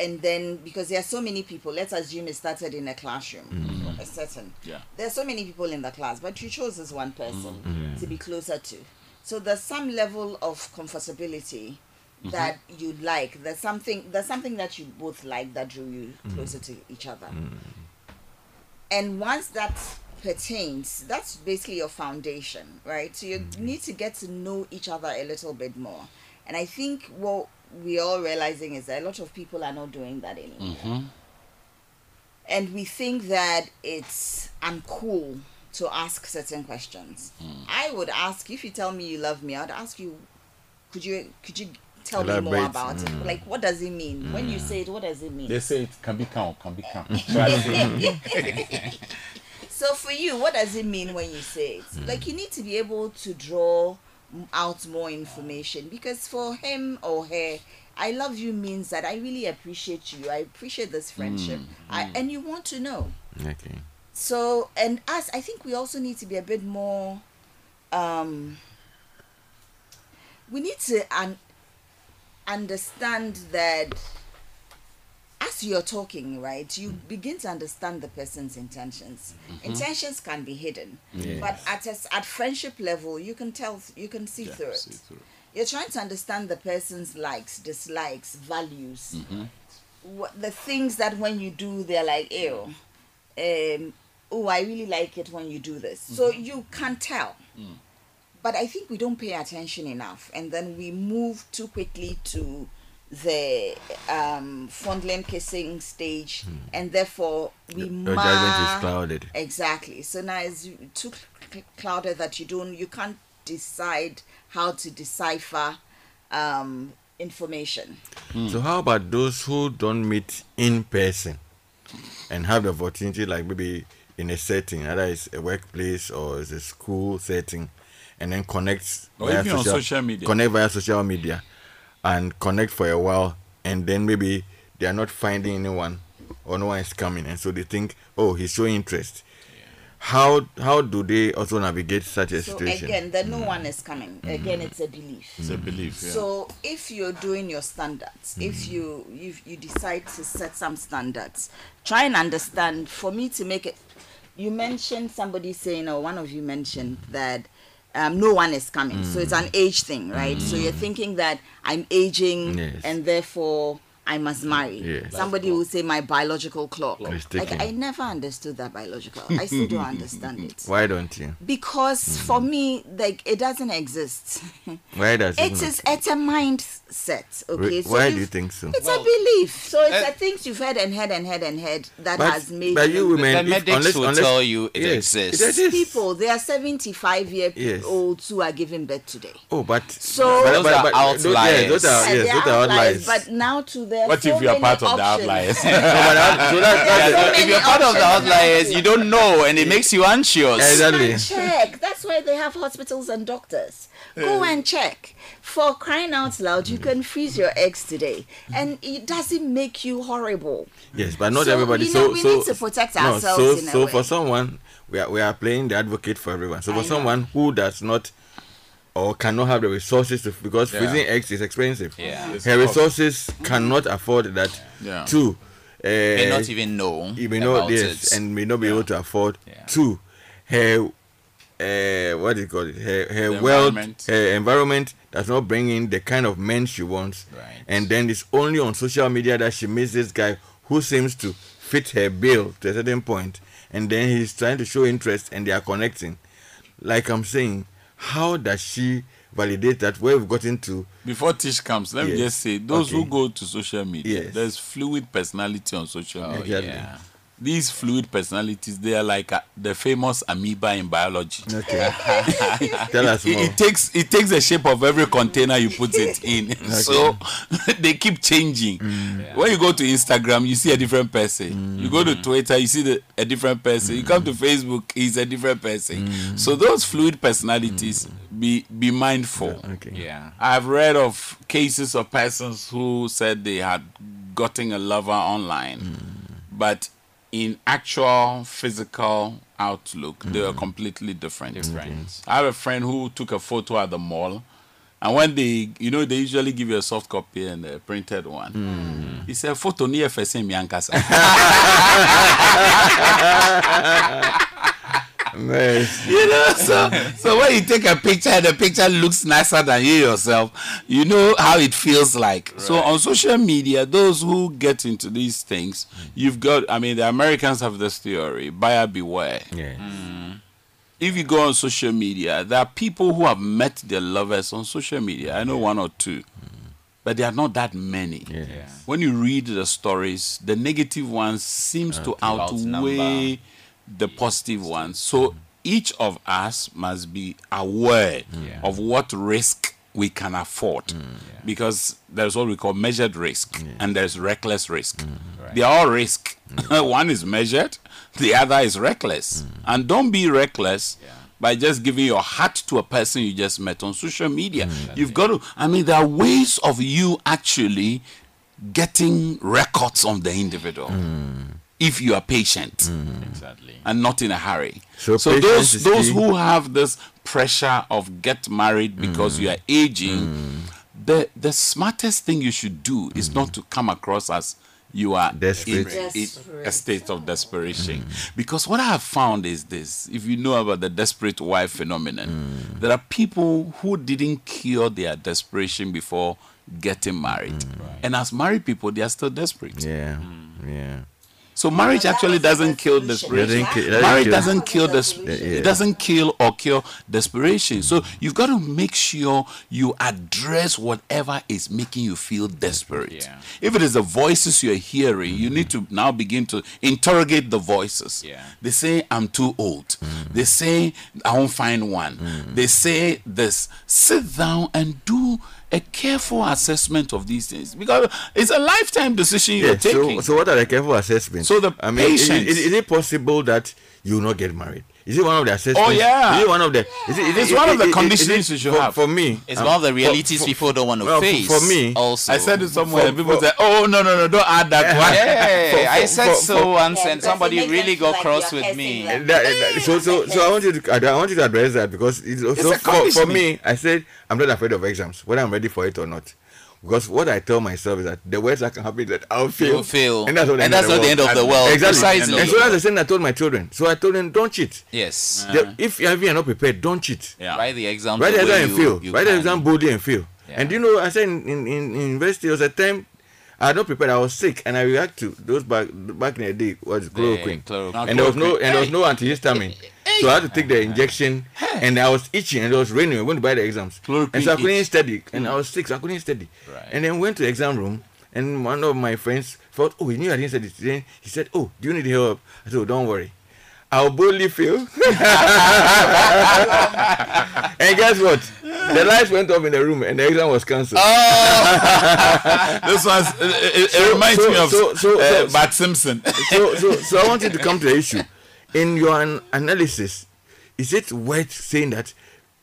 And then, because there are so many people, let's assume it started in a classroom, Mm-hmm. a certain. Yeah. There are so many people in the class, but you chose this one person Mm-hmm. to be closer to. So there's some level of comfortability mm-hmm. that you like. There's something. There's something that you both like that drew you mm. closer to each other. Mm. And once that pertains, that's basically your foundation, right? So you need to get to know each other a little bit more. And I think what we're all realizing is that a lot of people are not doing that anymore. Mm-hmm. And we think that it's uncool to ask certain questions. Hmm. I would ask if you tell me you love me, I'd ask you, could you could you tell me more Elaborate. about it? Hmm. Like what does it mean? When you hmm. say it, what does it mean? They say it can be count, can be count. So for you, what does it mean when you say it? Like you need to be able to draw m- out more information because for him or her i love you means that i really appreciate you. I appreciate this friendship. I, and you want to know. Okay. so and us i think we also need to be a bit more um we need to un- understand that as you're talking right you mm. begin to understand the person's intentions. Mm-hmm. Intentions can be hidden Yes. but at a at friendship level you can tell you can see Yeah, through it. see through. you're trying to understand the person's likes dislikes values. Mm-hmm. What the things that when you do they're like ew um oh i really like it when you do this. So mm-hmm. you can tell. Mm. But i think we don't pay attention enough and then we move too quickly to the um fondling kissing stage and therefore we Your judgment is clouded. Exactly. So now it's too clouded that you don't, you can't decide how to decipher um, information. So how about those who don't meet in person and have the opportunity, like maybe in a setting, either it's a workplace or it's a school setting, and then connect Or even on social media. Connect via social media, and connect for a while, and then maybe they are not finding anyone, or no one is coming, and so they think, oh, he's showing interest. How how do they also navigate such a So situation? again, that no one is coming. Again, it's a belief. It's a belief. Yeah. So if you're doing your standards, if Mm. you you you decide to set some standards, try and understand. For me to make it, you mentioned somebody saying, or one of you mentioned that. Um, no one is coming, so it's an age thing, right? So you're thinking that I'm aging, Mm. Yes. and therefore I must marry. Yes. Somebody will say my biological clock. It's Like. I never understood that biological. I still don't understand it Why don't you? because for me like it doesn't exist Why does it? it not? is it's a mindset okay Re- so Why do you've- think so? it's a belief so it's uh, the things you've heard and heard and heard and heard that But, has made but you women, The medics unless, will unless, tell you it yes, exists. It exists. people they are 75 year Yes. olds who are giving birth today Oh, but So- but, Those but, are outliers. Those, yeah, those are yes, those are are outliers, outliers. but now to their what so if you are many part of the outliers? But so that, so so if you're part of the outliers, you don't know, and it makes you anxious. exactly. and check. That's why they have hospitals and doctors. Go and check. For crying out loud, you can freeze your eggs today, and it doesn't make you horrible. Yes, but not So, everybody. you so we so need to protect no, ourselves So in a so way. for someone, we are we are playing the advocate for everyone. So for someone who does not or cannot have the resources to because Yeah. freezing eggs is expensive. Yeah. It's Her cost. resources cannot afford that. Yeah. Two. Uh, May not even know you may know about this it. and may not be able to afford. Yeah. Two, her uh, what do you call it? Her her The wealth, environment. her environment does not bring in the kind of men she wants. Right. And then it's only on social media that she meets this guy who seems to fit her bill to a certain point. point, and then he's trying to show interest, and they are connecting. Like I'm saying, how does she validate that? Where we've gotten to? Before Tish comes, let me just say those who go to social media, Yes. there's fluid personality on social media. Exactly. yeah. These fluid personalities, they are like uh, the famous amoeba in biology. Okay, tell us It, more. it takes it takes the shape of every container you put it in. So they keep changing. Mm. When you go to Instagram, you see a different person. Mm. You go to Twitter, you see the, a different person. You mm. come to Facebook, he's a different person. So those fluid personalities, be be mindful. Okay. Yeah. I've read of cases of persons who said they had gotten a lover online, but in actual physical outlook, they were mm-hmm. completely different. Different. Mm-hmm. I have a friend who took a photo at the mall, and when they, you know, they usually give you a soft copy and a printed one. Mm-hmm. He said, "Photo near first Nice. you know so so when you take a picture and the picture looks nicer than you yourself you know how it feels like so on social media those who get into these things you've got i mean the americans have this theory buyer beware Yeah. Mm. if you go on social media there are people who have met their lovers on social media i know one or two but there are not that many Yeah. Yeah. when you read the stories, the negative ones seems to outweigh. The positive ones. So each of us must be aware Yeah. of what risk we can afford, mm, because there's what we call measured risk and there's reckless risk. Mm, right. They are all risk. Mm. One is measured, the other is reckless. And don't be reckless by just giving your heart to a person you just met on social media. You've got to, I mean, there are ways of you actually getting records on the individual if you are patient mm-hmm. Exactly. and not in a hurry. So So, those those key. who have this pressure of get married because mm-hmm. you are aging, mm-hmm. the the smartest thing you should do is not to come across as you are Desperate. in, in Desperate. a state of desperation. Because what I have found is this: if you know about the desperate wife phenomenon, mm. there are people who didn't cure their desperation before getting married, mm. and as married people, they are still desperate. Yeah, mm. yeah. So marriage actually doesn't kill desperation. Doesn't ki- doesn't marriage doesn't kill That was this. the solution. Yeah. It doesn't kill or cure desperation. So you've got to make sure you address whatever is making you feel desperate. Yeah. If it is the voices you're hearing, you need to now begin to interrogate the voices. Yeah. They say I'm too old. They say I won't find one. They say this. Sit down and do a careful assessment of these things because it's a lifetime decision you're Yeah, so, taking. so what are the careful assessments? So the I mean, is, is, is it possible that you will not get married? Is it one of the assessments? Oh, yeah. Is it one of the? Is it, is It's it, one of the conditions it- you should for, have. For me, It's um, one of the realities for- people don't want to well, face. for me, also. I said it somewhere. For- people for- say, "Oh no, no, no! Don't add that one." Hey, For- I said for- so for- once, Yeah, and somebody really got feel cross with me. That- that- so, so, so I want you to, I want you to address that because it's also a for, for me. I said I'm not afraid of exams, whether I'm ready for it or not. Because what I tell myself is that the worst that can happen is that I'll fail. You'll fail. and that's not the, And end, that's of not the end of the world. Exactly. Precisely. And so that's the thing I told my children. So I told them, don't cheat. Yes. The- if, if you're not prepared, don't cheat. Yeah. Write the exam. Write the the exam and you- fail. you Write the exam boldly and fail. Yeah. And you know, I said in, in, in, university, there was a time I had not prepared. I was sick, and I react to those back back in the day was chloroquine, chloroquine. and there was no and there was no antihistamine. So I had to take the injection, and I was itching, and it was raining. We went to buy the exams, Chloroquine and so I couldn't itch. study, and I was sick, so I couldn't study. Right. And then went to the exam room, and one of my friends thought, "Oh, he knew I didn't study." Then he said, "Oh, do you need help?" I said, oh, "Don't worry." I'll boldly fail. and guess what? The lights went off in the room and the exam was cancelled. Oh! this was. It, it- it So- reminds so- me of so- so- uh, so- Bart Simpson. so, so, so I wanted to come to the issue. In your an- analysis, is it worth saying that?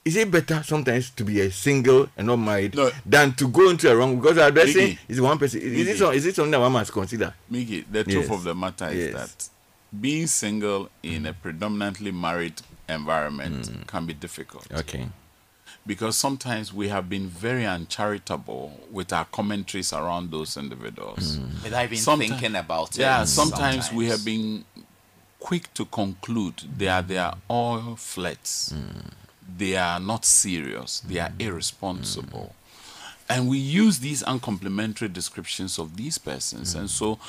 Is it better sometimes to be a single and not married No. than to go into a wrong? Because addressing Iggy. is one person. Is it, Iggy. some, is it something that one must consider? Miki, the truth Yes. of the matter is Yes. that being single in a predominantly married environment Mm. can be difficult. Okay. because sometimes we have been very uncharitable with our commentaries around those individuals. Without even Someti- thinking about it. Yeah, sometimes, we have been quick to conclude they are they are all flirts. They are not serious. They are irresponsible. And we use these uncomplimentary descriptions of these persons. And so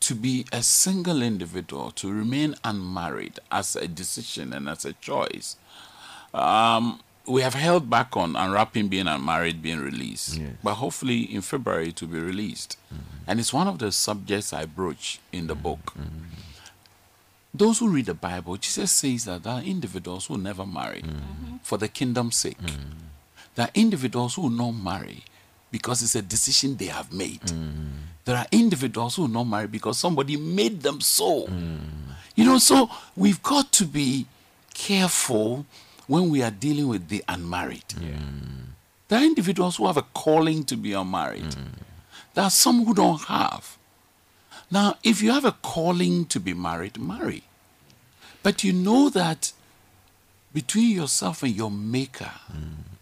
to be a single individual, to remain unmarried as a decision and as a choice, um, we have held back on unwrapping being unmarried being released. Yes. But hopefully in February to be released. And it's one of the subjects I broach in the book. Those who read the Bible, Jesus says that there are individuals who never marry mm-hmm. for the kingdom's sake. Mm-hmm. There are individuals who will not marry because it's a decision they have made. Mm-hmm. There are individuals who will not marry because somebody made them so. You know, so we've got to be careful when we are dealing with the unmarried. There are individuals who have a calling to be unmarried. There are some who don't have. Now, if you have a calling to be married, marry. But you know that between yourself and your maker, mm.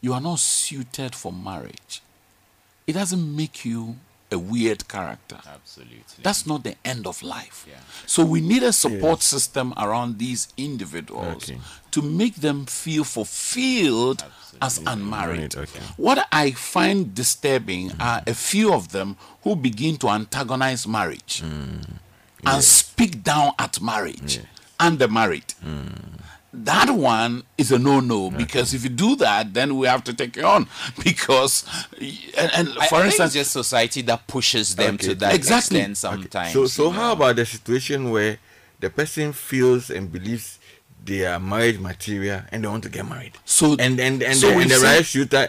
you are not suited for marriage. It doesn't make you a weird character. Absolutely. That's not the end of life. Yeah. So we need a support system around these individuals Okay. to make them feel fulfilled as unmarried. Right, okay. What I find disturbing are a few of them who begin to antagonize marriage mm. and speak down at marriage and the married. Mm. That one is a no-no because if you do that, then we have to take it on because, and, and I, for I think instance, it's just society that pushes them Okay. to that Exactly. extent sometimes. So, so how know. about the situation where the person feels and believes they are marriage material and they want to get married? So- and and and, so the, and the right shooter,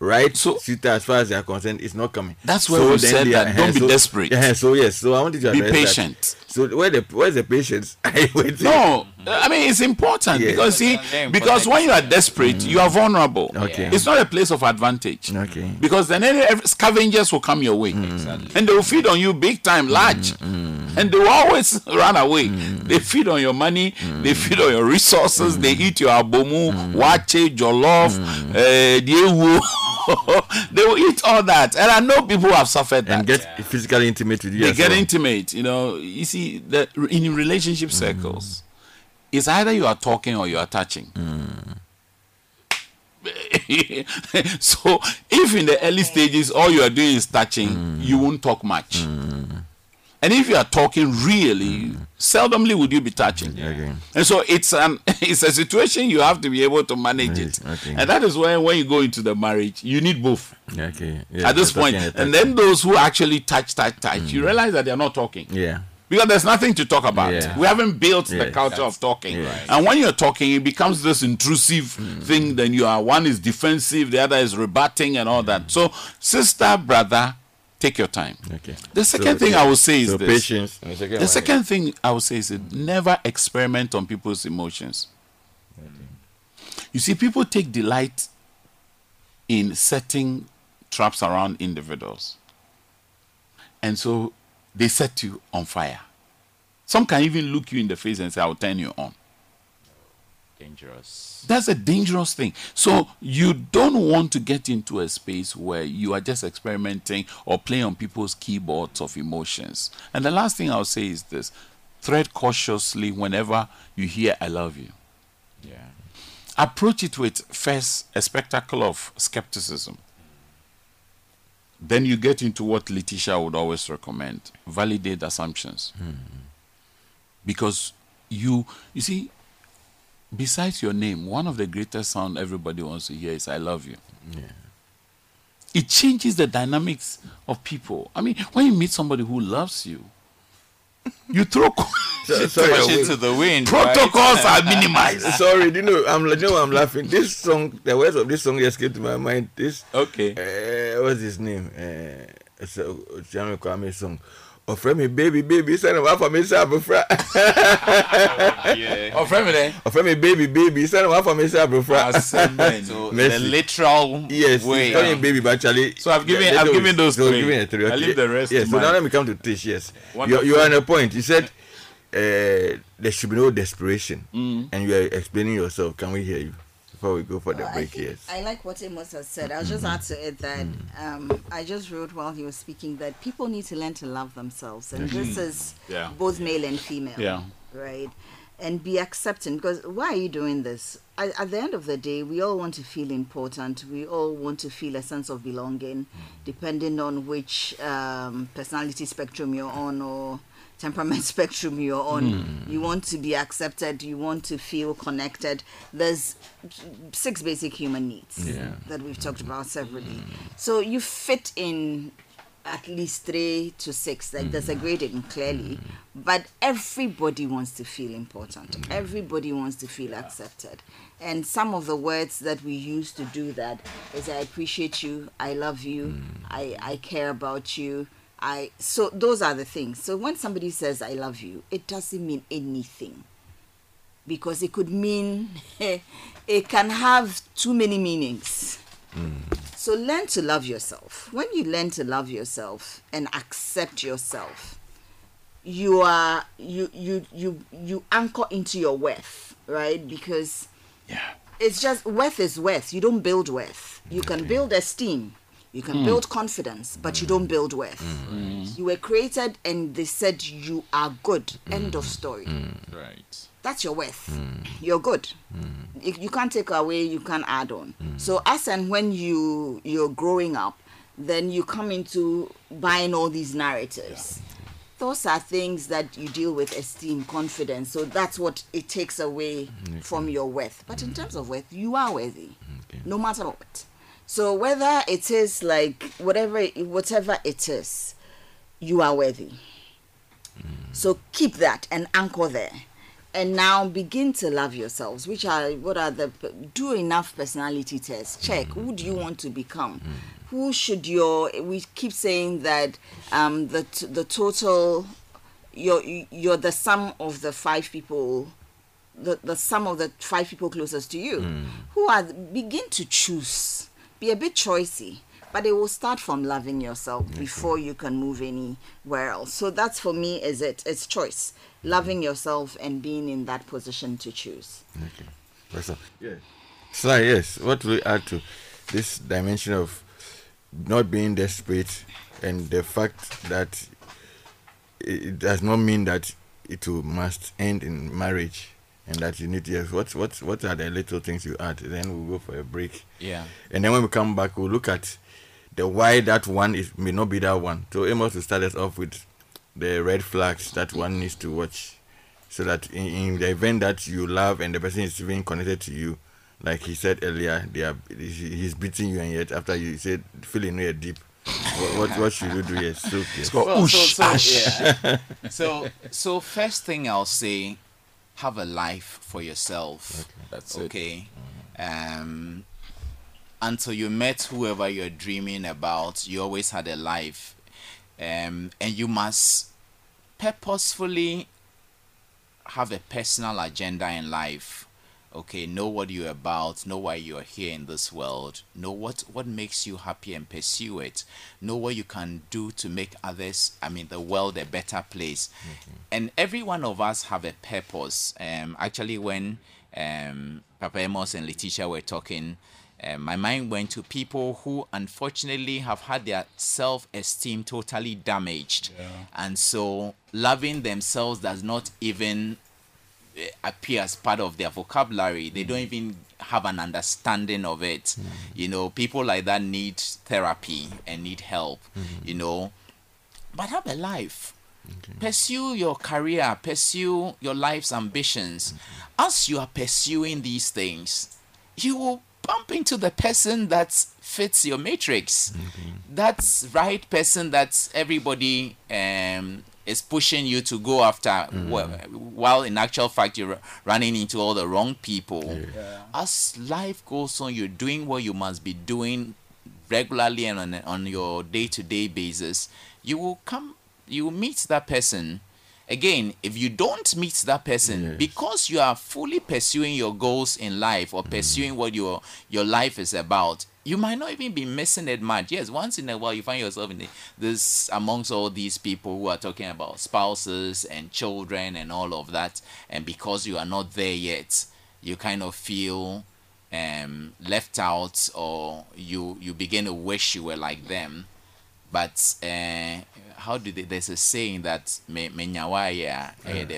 right So- shooter, as far as they are concerned, is not coming. That's where we then said they that don't be desperate. Yeah, so yes, so I wanted to Be address that. patient. So where the where's the patience? I wait. No, I mean, it's important Yes. because see, because when you are desperate, mm. you are vulnerable. Okay. It's not a place of advantage. Okay. Because then any scavengers will come your way, mm. Exactly. and they will feed on you big time, mm. large, and they will always run away. They feed on your money, they feed on your resources, they eat your abomu, waakye, jollof, uh, diewu. they will eat all that, and I know people who have suffered that and get physically intimate with you. they as get well. intimate you know you see that in relationship circles it's either you are talking or you are touching. So if in the early mm. stages all you are doing is touching mm. you won't talk much. Mm. And if you are talking really seldomly would you be touching. Okay. and so it's an it's a situation you have to be able to manage it. Okay. and that is why when you go into the marriage you need both. Okay. Yeah, at this point. and the and touching. then those who actually touch touch touch you realize that they're not talking. Yeah. Because there's nothing to talk about Yeah. we haven't built the Yes. culture of talking Yes. And when you're talking it becomes this intrusive hmm. thing then you are one is defensive the other is rebutting and all that hmm. so sister brother take your time Okay. the second thing i will say is so this patience. The second, the one thing I would say is that never experiment on people's emotions. You see, people take delight in setting traps around individuals. And so they set you on fire. Some can even look you in the face and say, I'll turn you on. Dangerous. That's a dangerous thing. So you don't want to get into a space where you are just experimenting or playing on people's keyboards of emotions. And the last thing I'll say is this tread cautiously whenever you hear I love you. Yeah. Approach it with first a spectacle of skepticism. Then you get into what Letitia would always recommend validate assumptions. Hmm. Because you, you see, besides your name, one of the greatest sound everybody wants to hear is "I love you." It changes the dynamics of people. I mean, when you meet somebody who loves you, you throw So- sorry, Push wait. it to the wind. right? protocols are minimized. Sorry, you know? I'm, you know, I'm laughing. This song, the words of this song just came to my mind. This, Okay. uh, what's his name? Uh, it's a Jamiu Kwame song. Ọ̀fẹ́ mi baby baby sẹ́ni wàá fà mí sí àbúfra. Yeah. Oh, friend, eh? Ọ̀fẹ́ mi baby baby sẹ́ni wàá fà mí sí àbúfra. So Mercy. the literal Yes, way. he's calling baby, but actually. So I've given- they I've given those so I've three. given the three. I leave the rest Yes, to so now let me come to Tish. Yes, you you are on a point. You said uh, there should be no desperation, Mm. and you are explaining yourself. Can we hear you before we go for the Well, I, break? think- Yes. I like what Amos has said. I'll just add to it that um, I just wrote while he was speaking that people need to learn to love themselves, and this is Yeah. both male and female. Yeah. Right. And be accepting because why are you doing this? At, at the end of the day, we all want to feel important. We all want to feel a sense of belonging, depending on which um, personality spectrum you're on or temperament spectrum you're on. Hmm. You want to be accepted. You want to feel connected. There's six basic human needs Yeah. that we've talked about separately. Hmm. So you fit in at least three to six. Like there's a hmm. grading clearly, but everybody wants to feel important. Everybody wants to feel accepted. And some of the words that we use to do that is I appreciate you, I love you, I, I care about you. I so those are the things. So when somebody says I love you, it doesn't mean anything because it could mean it can have too many meanings. Mm. So learn to love yourself. When you learn to love yourself and accept yourself, you are you you you you anchor into your worth, right? Because Yeah. it's just worth is worth. You don't build worth. You mm, can build esteem. You can hmm. build confidence, but you don't build worth. Hmm. You were created and they said you are good. Hmm. End of story. Right. That's your worth. You're good. You, you can't take away, you can't add on. So as and when you you're growing up, then you come into buying all these narratives. Those are things that you deal with esteem, confidence. So that's what it takes away from your worth. But in terms of worth, you are worthy, no matter what. So whether it is like whatever whatever it is, you are worthy. Mm. So keep that and anchor there. And now begin to love yourselves, which are what are the do enough personality tests. Check mm. who do you want to become? Mm. Who should your we keep saying that um the t- the total you're you're the sum of the five people the, the sum of the five people closest to you who are begin to choose be a bit choicy but it will start from loving yourself before you can move anywhere else so that's for me is it it's choice loving yourself and being in that position to choose Okay. Pastor. Yes. So yes, what we add to this dimension of not being desperate and the fact that it it does not mean that it will must end in marriage and that you need yes what what what are the little things you add then we'll go for a break Yeah. and then when we come back we'll look at the why that one is may not be that one so amos will start us off with the red flags that one needs to watch so that in, in the event that you love and the person is even connected to you like he said earlier they are he's beating you and yet after you said feeling no deep what, what what should you do yes so yes. Well, so, so, yeah. so, so first thing I'll say, have a life for yourself. That's it. okay. Um, until you met whoever you're dreaming about, you always had a life, um, and you must purposefully have a personal agenda in life okay know what you're about know why you're here in this world know what what makes you happy and pursue it know what you can do to make others i mean the world a better place. And every one of us have a purpose. Um actually when um papa amos and letitia were talking uh, my mind went to people who unfortunately have had their self-esteem totally damaged. And so loving themselves does not even appear as part of their vocabulary they don't even have an understanding of it. Mm. You know people like that need therapy and need help mm-hmm. you know. But have a life. Pursue your career pursue your life's ambitions. Mm-hmm. As you are pursuing these things you will bump into the person that fits your matrix. Mm-hmm. That's right person that everybody um is pushing you to go after mm. wh- while in actual fact you're running into all the wrong people. As life goes on you're doing what you must be doing regularly and on, on your day-to-day basis you will come you will meet that person again if you don't meet that person Yes. because you are fully pursuing your goals in life or pursuing what your your life is about you might not even be missing it much yes once in a while you find yourself in the, this amongst all these people who are talking about spouses and children and all of that and because you are not there yet you kind of feel um, left out or you you begin to wish you were like them but uh, how do they there's a saying that me menyawaya uh, the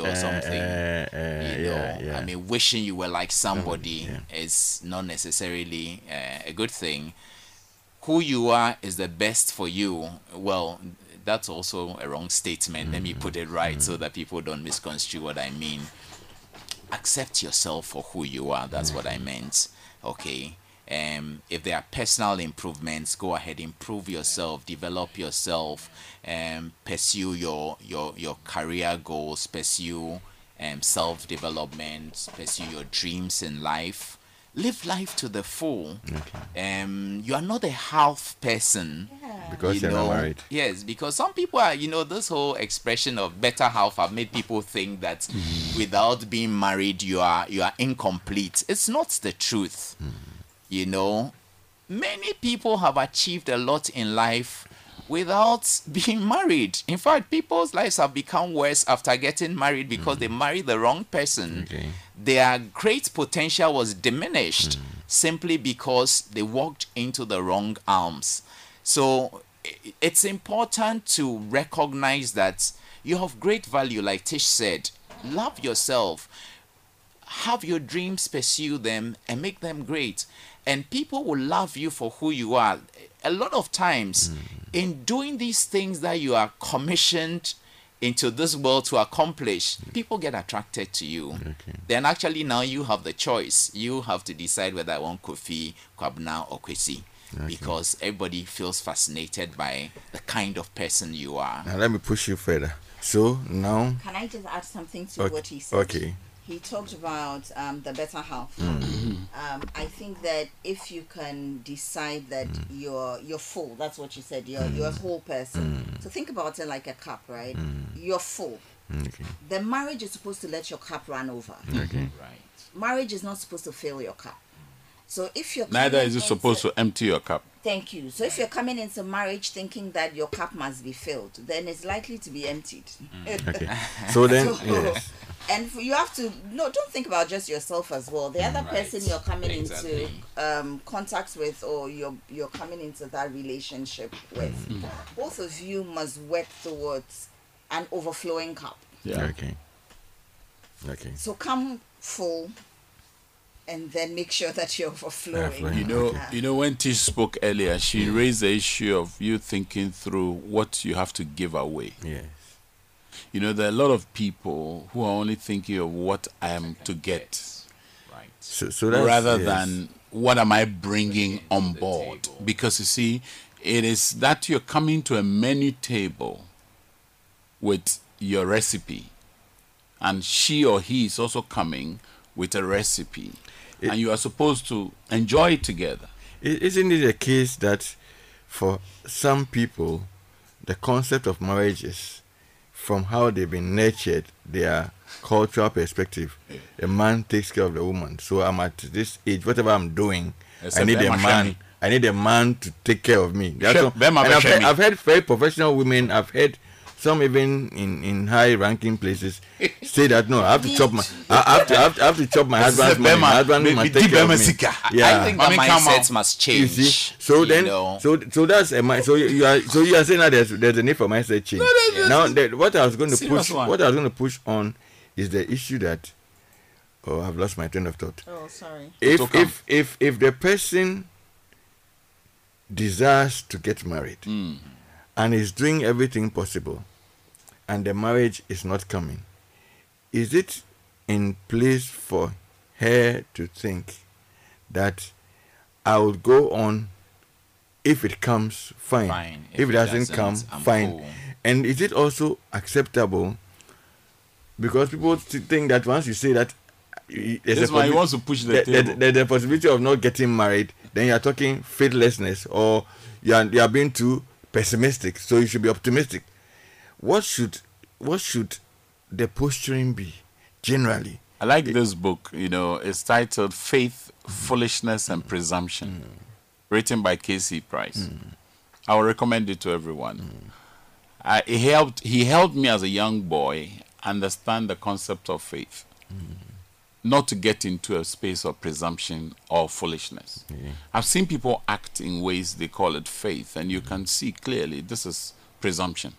or something. Uh, uh, you know yeah, yeah. i mean wishing you were like somebody yeah. is not necessarily uh, a good thing. Who you are is the best for you. Well that's also a wrong statement. Let me put it right so that people don't misconstrue what i mean. Accept yourself for who you are. That's what i meant. Okay um, if there are personal improvements go ahead improve yourself develop yourself um, pursue your your your career goals pursue um, self development pursue your dreams in life live life to the full um, you are not a half person because you you're know, not married Yes, because some people are, you know, this whole expression of better half have made people think that Mm. without being married you are you are incomplete. It's not the truth. Mm. You know, many people have achieved a lot in life without being married. In fact, people's lives have become worse after getting married because they mm. married the wrong person. Okay. Their great potential was diminished mm. simply because they walked into the wrong arms. So it's important to recognize that you have great value, like Tish said. Love yourself have your dreams, pursue them, and make them great. And people will love you for who you are. A lot of times, hmm. in doing these things that you are commissioned into this world to accomplish, hmm. people get attracted to you. Then, actually, now you have the choice. You have to decide whether I want Kofi, Kwabna, or Kwesi. Because everybody feels fascinated by the kind of person you are. now let me push you further so now Can I just add something to Okay, what he said? okay. He talked about um, the better half. Mm. Um, I think that if you can decide that Mm. you're you're full, that's what you said. You're you're a whole person. So think about it like a cup, right? Mm. You're full. Okay. The marriage is supposed to let your cup run over. Okay. Right. Marriage is not supposed to fill your cup. So if you're Neither is it into- supposed to empty your cup. Thank you. So if you're coming into marriage thinking that your cup must be filled, then it's likely to be emptied. Okay. So then, So- yes. And f- you have to no don't think about just yourself as well the other Right. person you're coming Exactly. into um contact with or you're you're coming into that relationship with both of you must work towards an overflowing cup Yeah. Okay. Okay. so come full and then make sure that you're overflowing Overflowing. You know, Okay. you know when Tish spoke earlier, she raised the issue of you thinking through what you have to give away. Yes. You know, there are a lot of people who are only thinking of what I am to get Right. So, so that's rather yes. than what am I bringing on board. table. Because you see, it is that you're coming to a menu table with your recipe, and she or he is also coming with a recipe, and you are supposed to enjoy it together. Isn't it a case that for some people, the concept of marriage is from how they've been nurtured, their cultural perspective. A man takes care of the woman. So I'm at this age, whatever I'm doing, I need a man. I need a man to take care of me. That's all. And I've, heard. I've heard very professional women. I've heard some even in, in high ranking places say that no, I have to chop my I have to I have to, I have to chop my This is husband's money. Bema- My husband must take care of me. Yeah. I think that Mommy, come mindset out. must You change. see, so then, know. so so that's a mi- so you are so you are saying that there's there's a need for mindset change. now, that, what I was going to Serious push, one. what I was going to push on, is the issue that, oh, I've lost my train of thought. oh sorry If will if if if the person desires to get married Mm. and is doing everything possible, and the marriage is not coming, is it in place for her to think that I will go on if it comes fine, Fine. if, it doesn't, come I'm fine. cool. and is it also acceptable? Because people think that once you say that y- there's This a one, he wants to push the there- table. there's a possibility of not getting married. Then you are talking faithlessness or you are, you are being too pessimistic. So you should be optimistic what should what should the posturing be generally I like this book. You know, it's titled "Faith, Foolishness, and Presumption," mm. written by Casey Price. Mm. I will recommend it to everyone. Uh, he helped. He helped me as a young boy understand the concept of faith, not to get into a space of presumption or foolishness. I've seen people act in ways they call it faith, and you can see clearly this is presumption.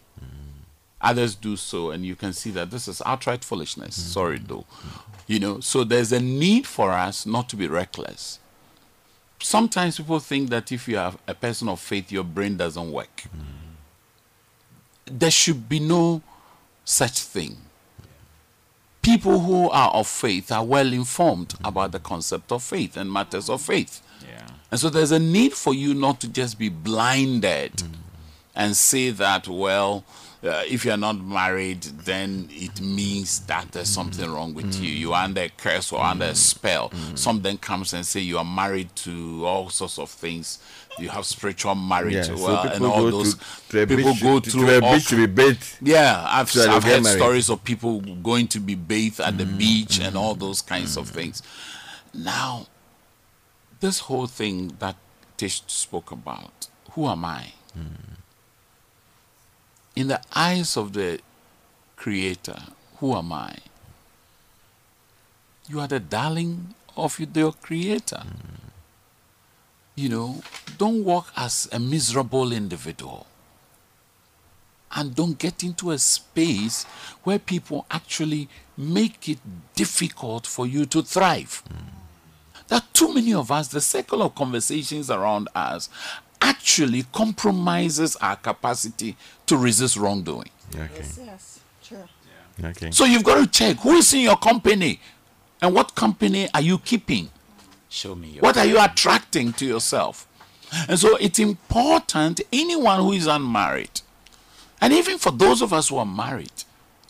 Others do so, and you can see that this is outright foolishness. Sorry, though. You know, so there's a need for us not to be reckless. Sometimes people think that if you are a person of faith, your brain doesn't work. There should be no such thing. People who are of faith are well informed about the concept of faith and matters of faith. Yeah. And so there's a need for you not to just be blinded and say that, well, uh, if you're not married, then it means that there's something wrong with you. You are under a curse or under a mm. spell. Mm. Some then comes and say you are married to all sorts of things. You have spiritual marriage, yeah well, so and people all go those to, to people beach, go to, through to a beach to be bathed yeah, I've, So I've heard married. stories of people going to be bathed at the mm, beach and all those kinds of things. Now, this whole thing that Tish spoke about, who am I? In the eyes of the Creator, who am I? You are the darling of your Creator. Mm. You know, don't walk as a miserable individual and don't get into a space where people actually make it difficult for you to thrive. Mm. There are too many of us, the circle of conversations around us actually compromises our capacity to resist wrongdoing. okay yes yes sure okay So you've got to check who is in your company and what company are you keeping? Show me your. What are you attracting to yourself? And so it's important, anyone who is unmarried, and even for those of us who are married,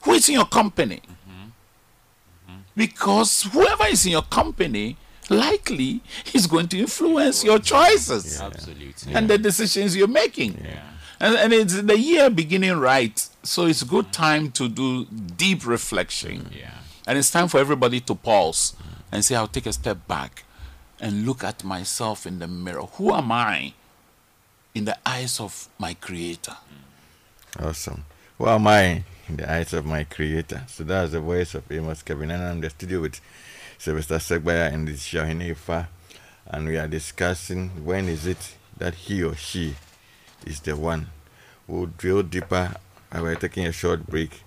who is in your company? Mm-hmm. Mm-hmm. Because whoever is in your company likely is going to influence your choices Absolutely. and the decisions you're making. Yeah. And, and it's the year beginning right. So it's a good time to do deep reflection. Yeah. And it's time for everybody to pause and say, I'll take a step back and look at myself in the mirror. Who am I in the eyes of my Creator? Awesome. Who am I in the eyes of my Creator? So that's the voice of Amos Kevin, and I'm in the studio with Sylvester Segbaya and this Shahine Ifa, and we are discussing when is it that he or she is the one. We'll drill deeper. and We're taking a short break.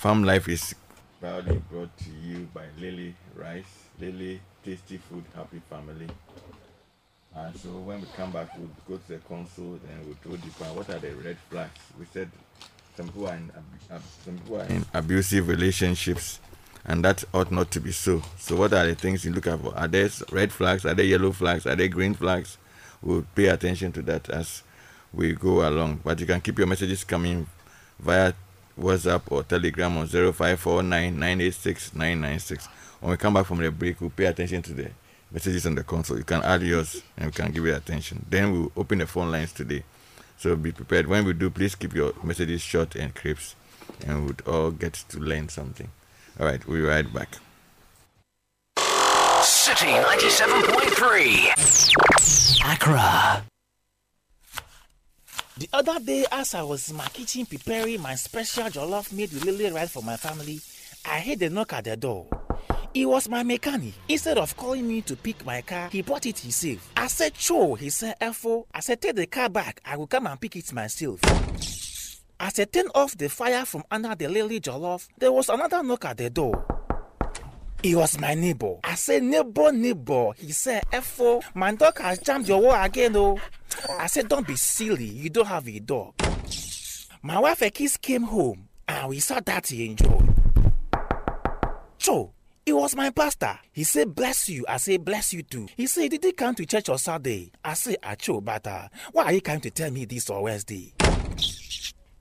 FamLife is proudly brought to you by Lele Rice, Lele Tasty Food Happy Family. And so when we come back, we'll go to the console and we'll drill deeper. What are the red flags? We said some people are in, ab- ab- some people are in abusive relationships, and that ought not to be so. So, what are the things you look at for? Are there red flags? Are there yellow flags? Are there green flags? We'll pay attention to that as we go along. But you can keep your messages coming via WhatsApp or Telegram on 0549 986 996. When we come back from the break, we'll pay attention to the messages on the console. You can add yours and we can give it attention. Then we'll open the phone lines today. So be prepared. When we do, please keep your messages short and crisp, and we'd all get to learn something. All right, we'll be right back. Citi 97.3. Accra. The other day, as I was in my kitchen preparing my special jollof made with Lele rice for my family, I heard a knock at the door. It was my mechanic. Instead of calling me to pick my car, he brought it himself. I said, Cho, he said, F.O. I said, take the car back. I will come and pick it myself. As I turned off the fire from under the lily jollof, there was another knock at the door. It was my neighbor. I said, neighbor, neighbor. He said, F.O. My dog has jammed your wall again, oh. I said, don't be silly. You don't have a dog. My wife and kids came home and we saw that he enjoyed. So, it was my pastor. He said, bless you. I said, bless you too. He said, did he come to church on Saturday? I said, Acho, but uh, why are you coming to tell me this on Wednesday?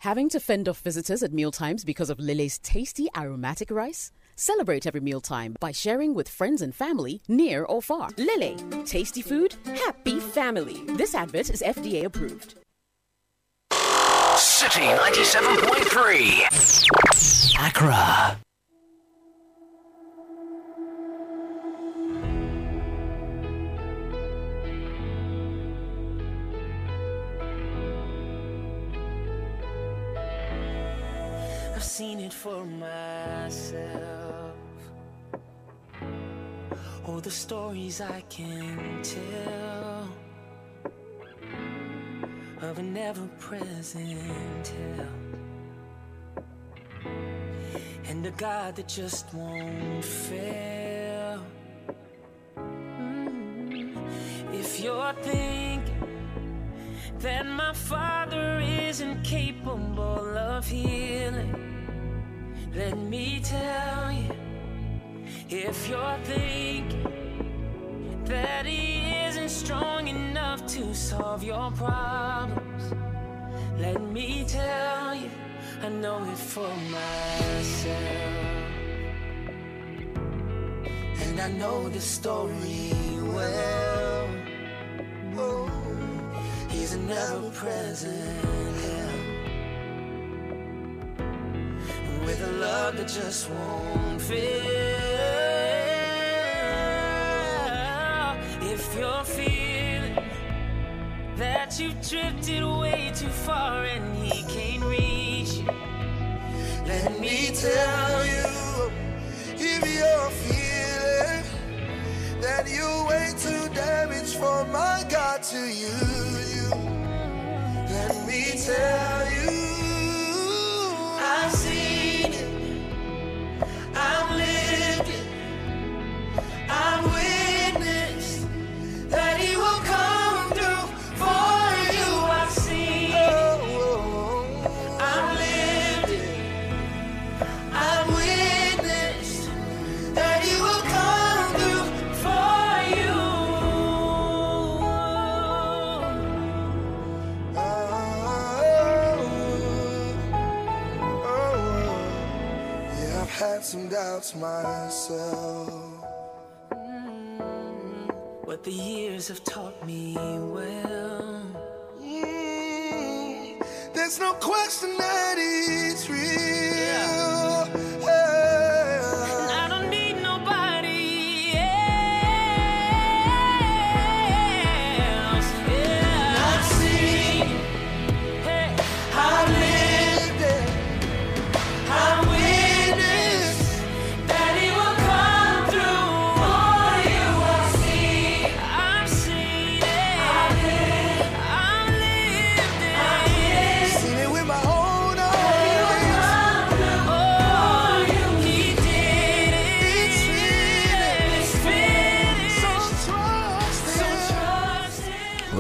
Having to fend off visitors at mealtimes because of Lele's tasty aromatic rice? Celebrate every mealtime by sharing with friends and family near or far. Lily, tasty food, happy family. This advert is FDA approved. Citi 97.3. Accra. Seen it for myself. Oh, the stories I can tell of an ever present help. And a God that just won't fail. Mm. If you're thinking that my father isn't capable of healing. Let me tell you, if you're thinking that he isn't strong enough to solve your problems, let me tell you, I know it for myself. And I know the story well. Oh. He's an ever present With a love that just won't fail. If you're feeling that you've drifted way too far and he can't reach you, let me tell you. If you're feeling that you're way too damaged for my God to use you, let me tell you. I've seen it. I've lived doubts myself. But the years have taught me well. Mm, There's no question that it's real.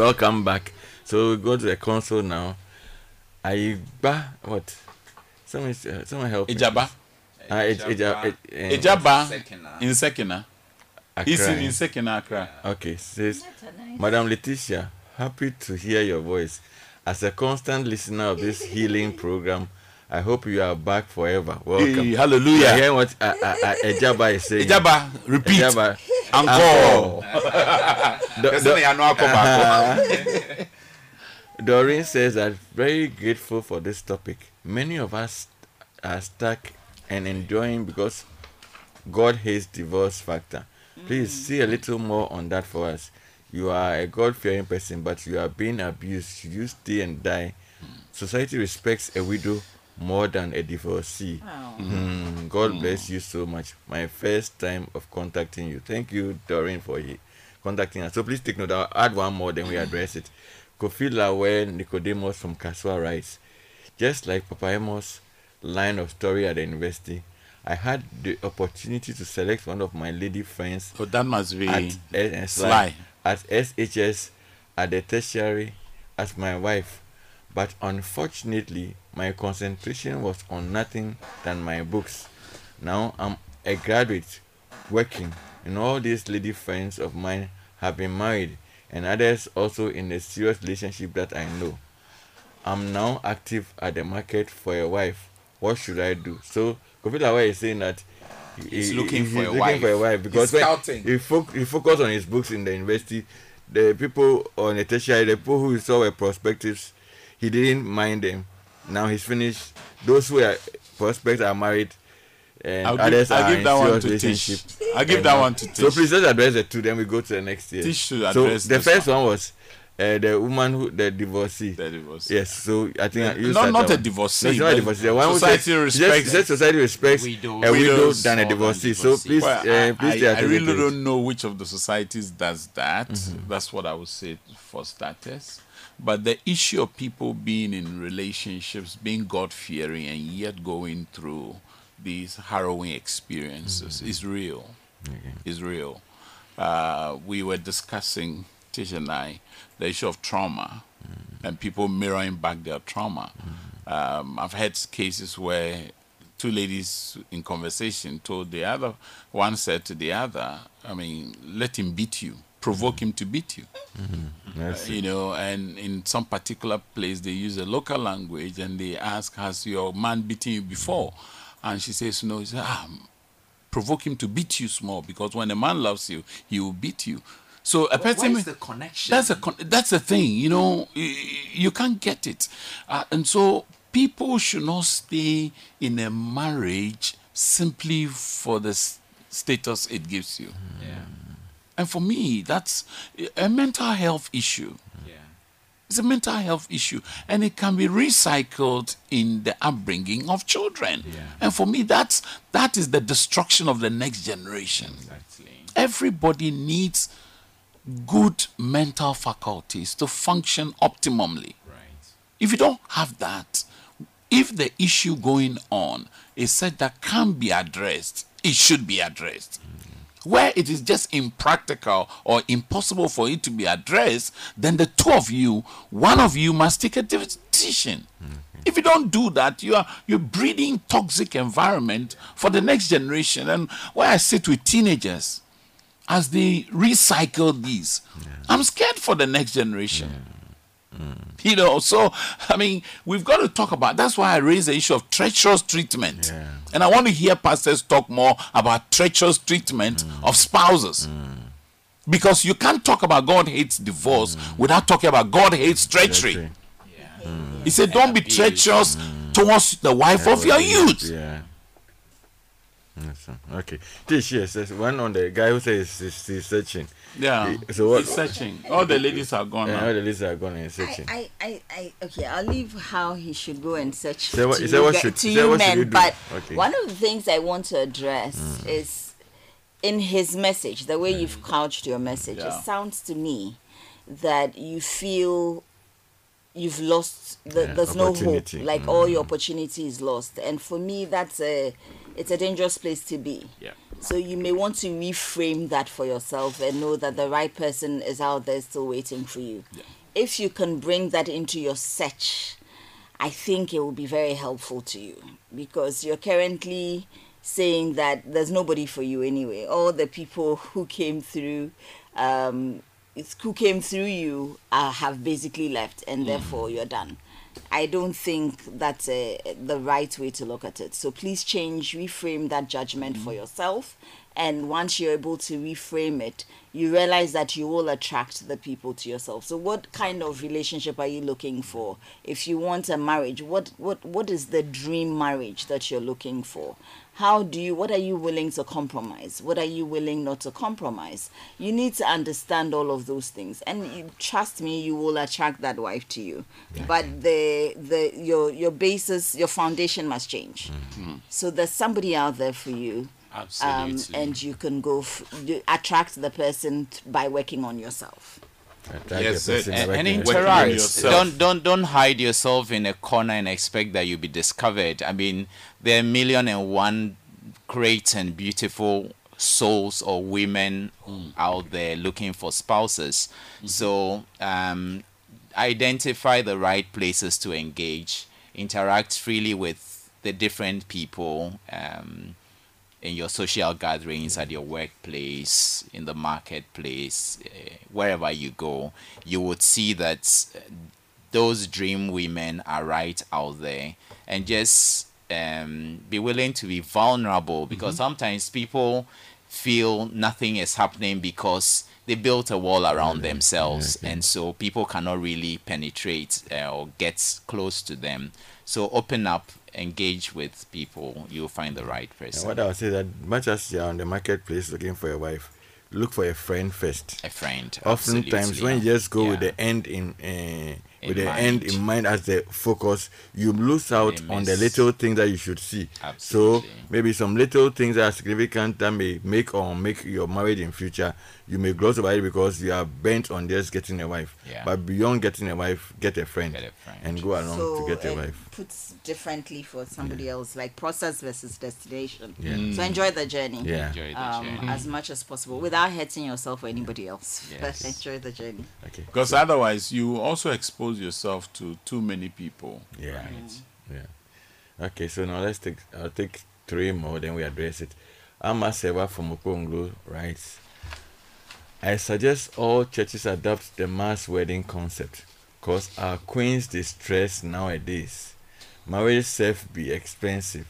Welcome back. So we go to the console now. Aiba, what? Someone, uh, someone help. me. Ejaba. Ah, eh, Ejaba Sekina. in Sekina. He's in, in Sekina, Accra. Okay, says Madam Letitia, happy to hear your voice. As a constant listener of this healing program, I hope you are back forever. Welcome. Hey, hallelujah. I hear what uh, uh, uh, Ejaba is saying. Ejaba, repeat. Ejaba. Encore. Do- Kasi do- na yano. Doreen says that very grateful for this topic. Many of us are stuck and enjoying because God hates divorce factor. Please see a little more on that for us. You are a God fearing person, but you are being abused. You stay and die? Society respects a widow more than a divorcee. Hmm, God bless you so much. My first time of contacting you. Thank you, Doreen, for contacting us. So please take note. I'll add one more, then we address it. Kofi Lawe Nicodemus from Kasoa writes, just like Papa Amos' line of story at the university, I had the opportunity to select one of my lady friends Oh, that must be at, eh, Sly. at SHS at the tertiary as my wife. But unfortunately, my concentration was on nothing than my books. Now I'm a graduate working, and all these lady friends of mine have been married, and others also in a serious relationship that I know. I'm now active at the market for a wife. What should I do? So Kofi Lawa is saying that he- He's he- looking for a looking wife. for a wife because He's when scouting. he, fo- he focused on his books in the university. The people on the tertiary, the people who saw were prospectives, he didn't mind them. Now he's finished. Those who are prospects are married, and I'll give, others I'll are give in that one serious to relationship. Tish. I'll give And, that one to Tish. So please let's address the two. Then we go to the next year. Tish should so address the this first one. one, was uh, the woman who the divorcee. The divorce. Yes, so I think you Not- start not that a one. divorcee, No, it's not a divorcee. The one who society says- respects- just- just society respects Widows. a widow Widows than a more divorcee. So divorcee. please, Well, uh, I, please I, I really don't know which of the societies does that. Mm-hmm. That's what I would say for starters. But the issue of people being in relationships, being God fearing, and yet going through these harrowing experiences Mm-hmm. is real. Is real. Uh, we were discussing, Tish and I, the issue of trauma Mm-hmm. and people mirroring back their trauma. Um, I've had cases where two ladies in conversation told the other, one said to the other, I mean, let him beat you, provoke him to beat you. Yes. You know, and in some particular place, they use a local language and they ask, Has your man beaten you before? And she says, No. He says, ah, provoke him to beat you small because when a man loves you, he will beat you. So a person. Where's the connection? That's a con- that's the thing, you know. y- You can't get it, uh, and so people should not stay in a marriage simply for the s- status it gives you. Yeah. And for me, that's a mental health issue. Yeah. It's a mental health issue, and it can be recycled in the upbringing of children. Yeah. And for me, that's that is the destruction of the next generation. Exactly. Everybody needs good mental faculties to function optimally. Right. If you don't have that, if the issue going on is said that can be addressed, it should be addressed. Mm. Where it is just impractical or impossible for it to be addressed, then the two of you, one of you must take a decision. Mm-hmm. If you don't do that, you are you're breeding toxic environment for the next generation. And where I sit with teenagers, as they recycle these, I'm scared for the next generation. You know, so I mean, we've got to talk about. That's why I raised the issue of treacherous treatment, and I want to hear pastors talk more about treacherous treatment mm. of spouses, mm. because you can't talk about God hates divorce mm. without talking about God hates treachery. Treachery. Yeah. He said, Don't be abuse. treacherous towards the wife of your youth. Yeah. Yes. Okay. This yes, yes. One on the guy who says he's, he's searching. Yeah. He- So what? He's searching. All the ladies are gone Yeah, now. all the ladies are gone and searching. I, I, I, okay, I'll leave how he should go and search Say what- to say you, what ge- should- to you what men. you? But Okay. one of the things I want to address mm. is in his message, the way you've mm. couched your message, Yeah. it sounds to me that you feel you've lost the, Yeah, there's no hope opportunity. like mm. all your opportunity is lost and for me that's a it's a dangerous place to be Yeah. so you may want to reframe that for yourself and know that the right person is out there still waiting for you. Yeah. If you can bring that into your search, I think it will be very helpful to you because you're currently saying that there's nobody for you anyway. All the people who came through, um, who came through you uh, have basically left, and therefore you're done. I don't think that's uh the right way to look at it. So please change, reframe that judgment for yourself. And once you're able to reframe it, you realize that you will attract the people to yourself. So what kind of relationship are you looking for? If you want a marriage, what what what is the dream marriage that you're looking for? How do you what are you willing to compromise? What are you willing not to compromise? You need to understand all of those things. And you, trust me, you will attract that wife to you. But the the your your basis, your foundation must change. So there's somebody out there for you um, and you can go f- attract the person t- by working on yourself. Attack Yes, the and, and in the- interact. Don't don't don't hide yourself in a corner and expect that you'll be discovered. I mean, there are a million and one great and beautiful souls or women out there looking for spouses. So um, identify the right places to engage, interact freely with the different people. Um, in your social gatherings at your workplace in the marketplace uh, wherever you go you would see that uh, those dream women are right out there and just um, be willing to be vulnerable because sometimes people feel nothing is happening because they built a wall around themselves and so people cannot really penetrate uh, or get close to them. So open up engage with people you'll find the right And person what I would say that much as you're on the marketplace looking for a wife, look for a friend first. a friend Oftentimes, when you just go with the end in uh, In with the end in mind as the focus, you lose out on the little things that you should see. Absolutely. So maybe some little things that are significant that may make or make your marriage in future. You may gloss over it because you are bent on just getting a wife. Yeah. But beyond getting a wife, get a friend, Get a friend. and go along so to get a it wife. puts differently for somebody else, like process versus destination. Yeah. So enjoy the journey. Yeah. enjoy the Um, journey as much as possible without hurting yourself or anybody else. Yes. enjoy the journey. Okay. Because otherwise, you also expose yourself to too many people. Yeah. Yeah. Okay, so now let's take I'll take three more, then we address it. Ama Seva from Okonglo writes I suggest all churches adopt the mass wedding concept because our queens distress nowadays. Marriage self be expensive.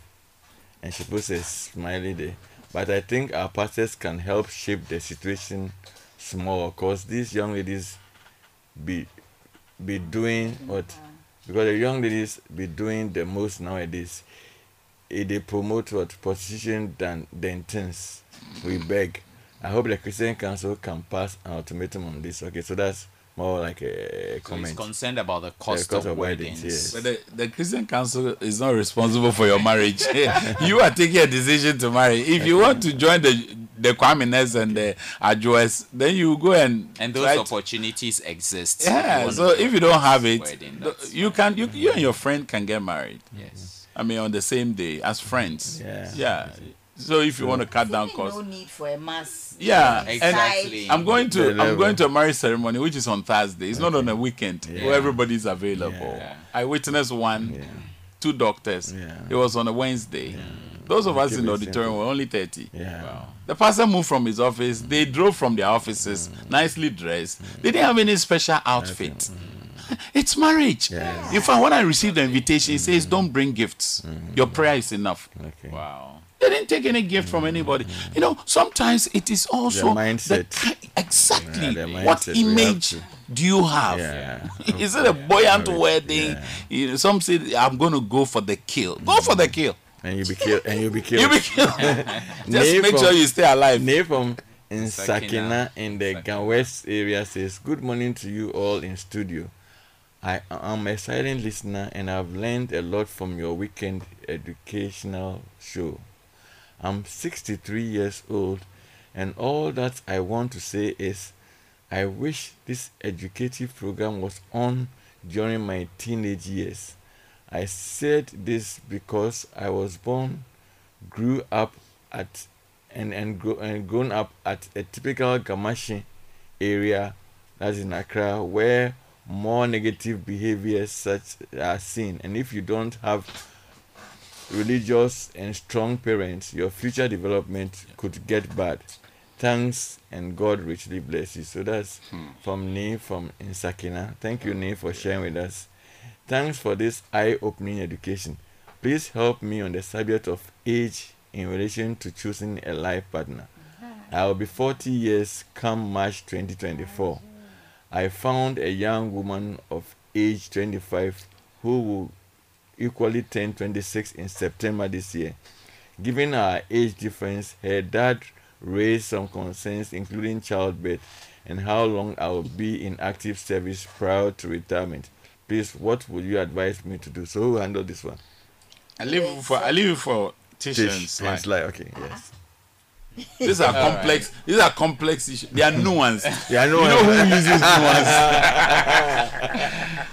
And she puts a smiley there. But I think our pastors can help shape the situation small because these young ladies be be doing what because the young ladies be doing the most nowadays eh, they promote what prostitution than than things we beg i hope the christian council can pass an ultimatum on this okay so that's more like a, a so he's concerned about the cost, cost of, of weddings, weddings yes. But the, the Christian Council is not responsible for your marriage. you are taking a decision to marry. If you want to join the the Kwamenes and the Ajoes, then you go and and those try to- opportunities exist Yeah. So if you don't have it, wedding, you can you you and your friend can get married. yes I mean, on the same day as friends. Yeah. Yeah. So if you want to cut down Really costs, no need for a mass. Yeah, and- exactly I'm going to I'm going to a marriage ceremony which is on Thursday. It's not on a weekend where everybody's available. Yeah. I witnessed one, Yeah. two doctors. Yeah. It was on a Wednesday. Those of us in the auditorium simple. were only 30. yeah The pastor moved from his office. They drove from their offices, nicely dressed. They didn't have any special outfit. It's marriage. Yeah. In fact, when I received the invitation, it says, "Don't bring gifts. Your prayer is enough." okay wow They didn't take any gift from anybody. You know, sometimes it is also mindset. the exactly Yeah, the what mindset we image do you have? Yeah. Is it a buoyant Yeah. wedding? You know, some say I'm going to go for the kill. Go for the kill. And you'll be killed. And you be killed. You be killed. Just Name make from- sure you stay alive. Name from in Sakina Sakina. in the Ga West area says, Good morning to you all in studio. I am a silent listener and I've learned a lot from your weekend educational show. I'm 63 years old and all that I want to say is I wish this educative program was on during my teenage years. I said this because I was born, grew up at and and, grow, and grown up at a typical Ga Mashie area, that's in Accra, where more negative behaviors such are seen. And if you don't have religious and strong parents, your future development could get bad. Thanks and God richly bless you. So that's hmm. from Nee from Nsakina. Thank you, Nee, for sharing with us. Thanks for this eye-opening education. Please help me on the subject of age in relation to choosing a life partner. I will be 40 years come March 2024. I found a young woman of age 25 who will equally turn 26 in September this year. Given our age difference, her dad raised some concerns, including childbirth and how long I will be in active service prior to retirement. Please, what would you advise me to do? So, who will handle this one? I leave for I leave it for Tish, and Tish Sly. and Sly. Okay, yes. These are All complex. These are complex issues. They are nuanced. Yeah, I know. You know who uses nuance?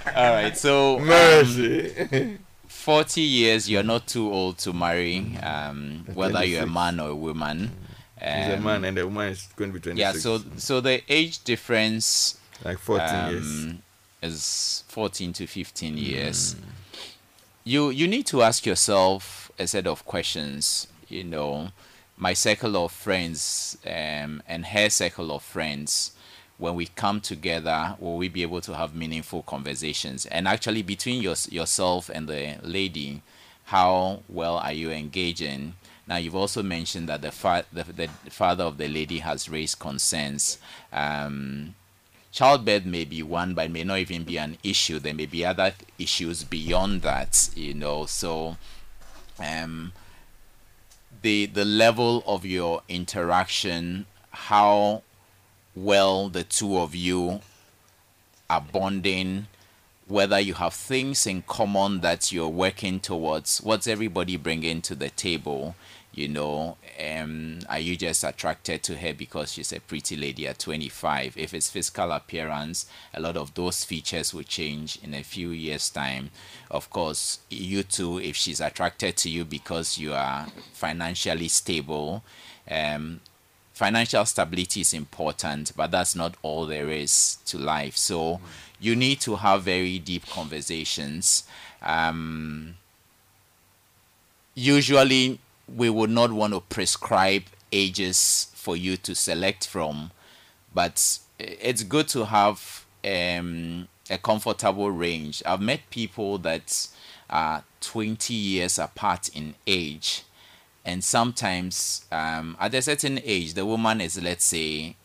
All right. So, um, Mercy. 40 years, you're not too old to marry, um, whether you're a man or a woman. He's a Um, man, and the woman is going to be 26. Yeah, so so the age difference like 14 years. um, is 14 to 15 years. You you need to ask yourself a set of questions. You know, my circle of friends um, and her circle of friends. When we come together, will we be able to have meaningful conversations? And actually, between your, yourself and the lady, how well are you engaging? Now, you've also mentioned that the, fa- the, the father of the lady has raised concerns. Um, childbirth may be one, but it may not even be an issue. There may be other issues beyond that, you know. So, um, the the level of your interaction, how well the two of you are bonding, whether you have things in common that you're working towards. What's everybody bringing to the table? You know, um, are you just attracted to her because she's a pretty lady at 25? If it's physical appearance, a lot of those features will change in a few years' time. Of course, you too, if she's attracted to you because you are financially stable, um, financial stability is important, but that's not all there is to life. So you need to have very deep conversations. Um, usually, we would not want to prescribe ages for you to select from, but it's good to have um, a comfortable range. I've met people that are 20 years apart in age and sometimes um, at a certain age the woman is let's say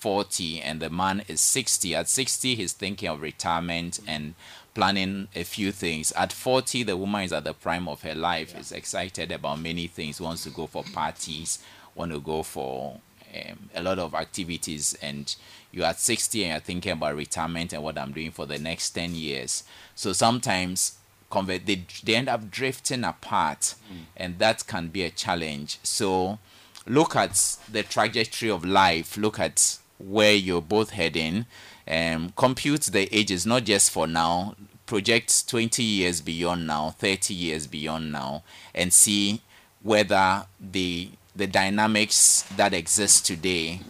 40 and the man is 60 at 60 he's thinking of retirement and planning a few things. At 40 the woman is at the prime of her life is excited about many things wants to go for parties want to go for um, a lot of activities. And you're at 60 and you're thinking about retirement and what i'm doing for the next 10 years. So sometimes convert they, they end up drifting apart mm. and that can be a challenge. So look at the trajectory of life look at where you're both heading. And compute the ages not just for now project 20 years beyond now 30 years beyond now and see whether the the dynamics that exist today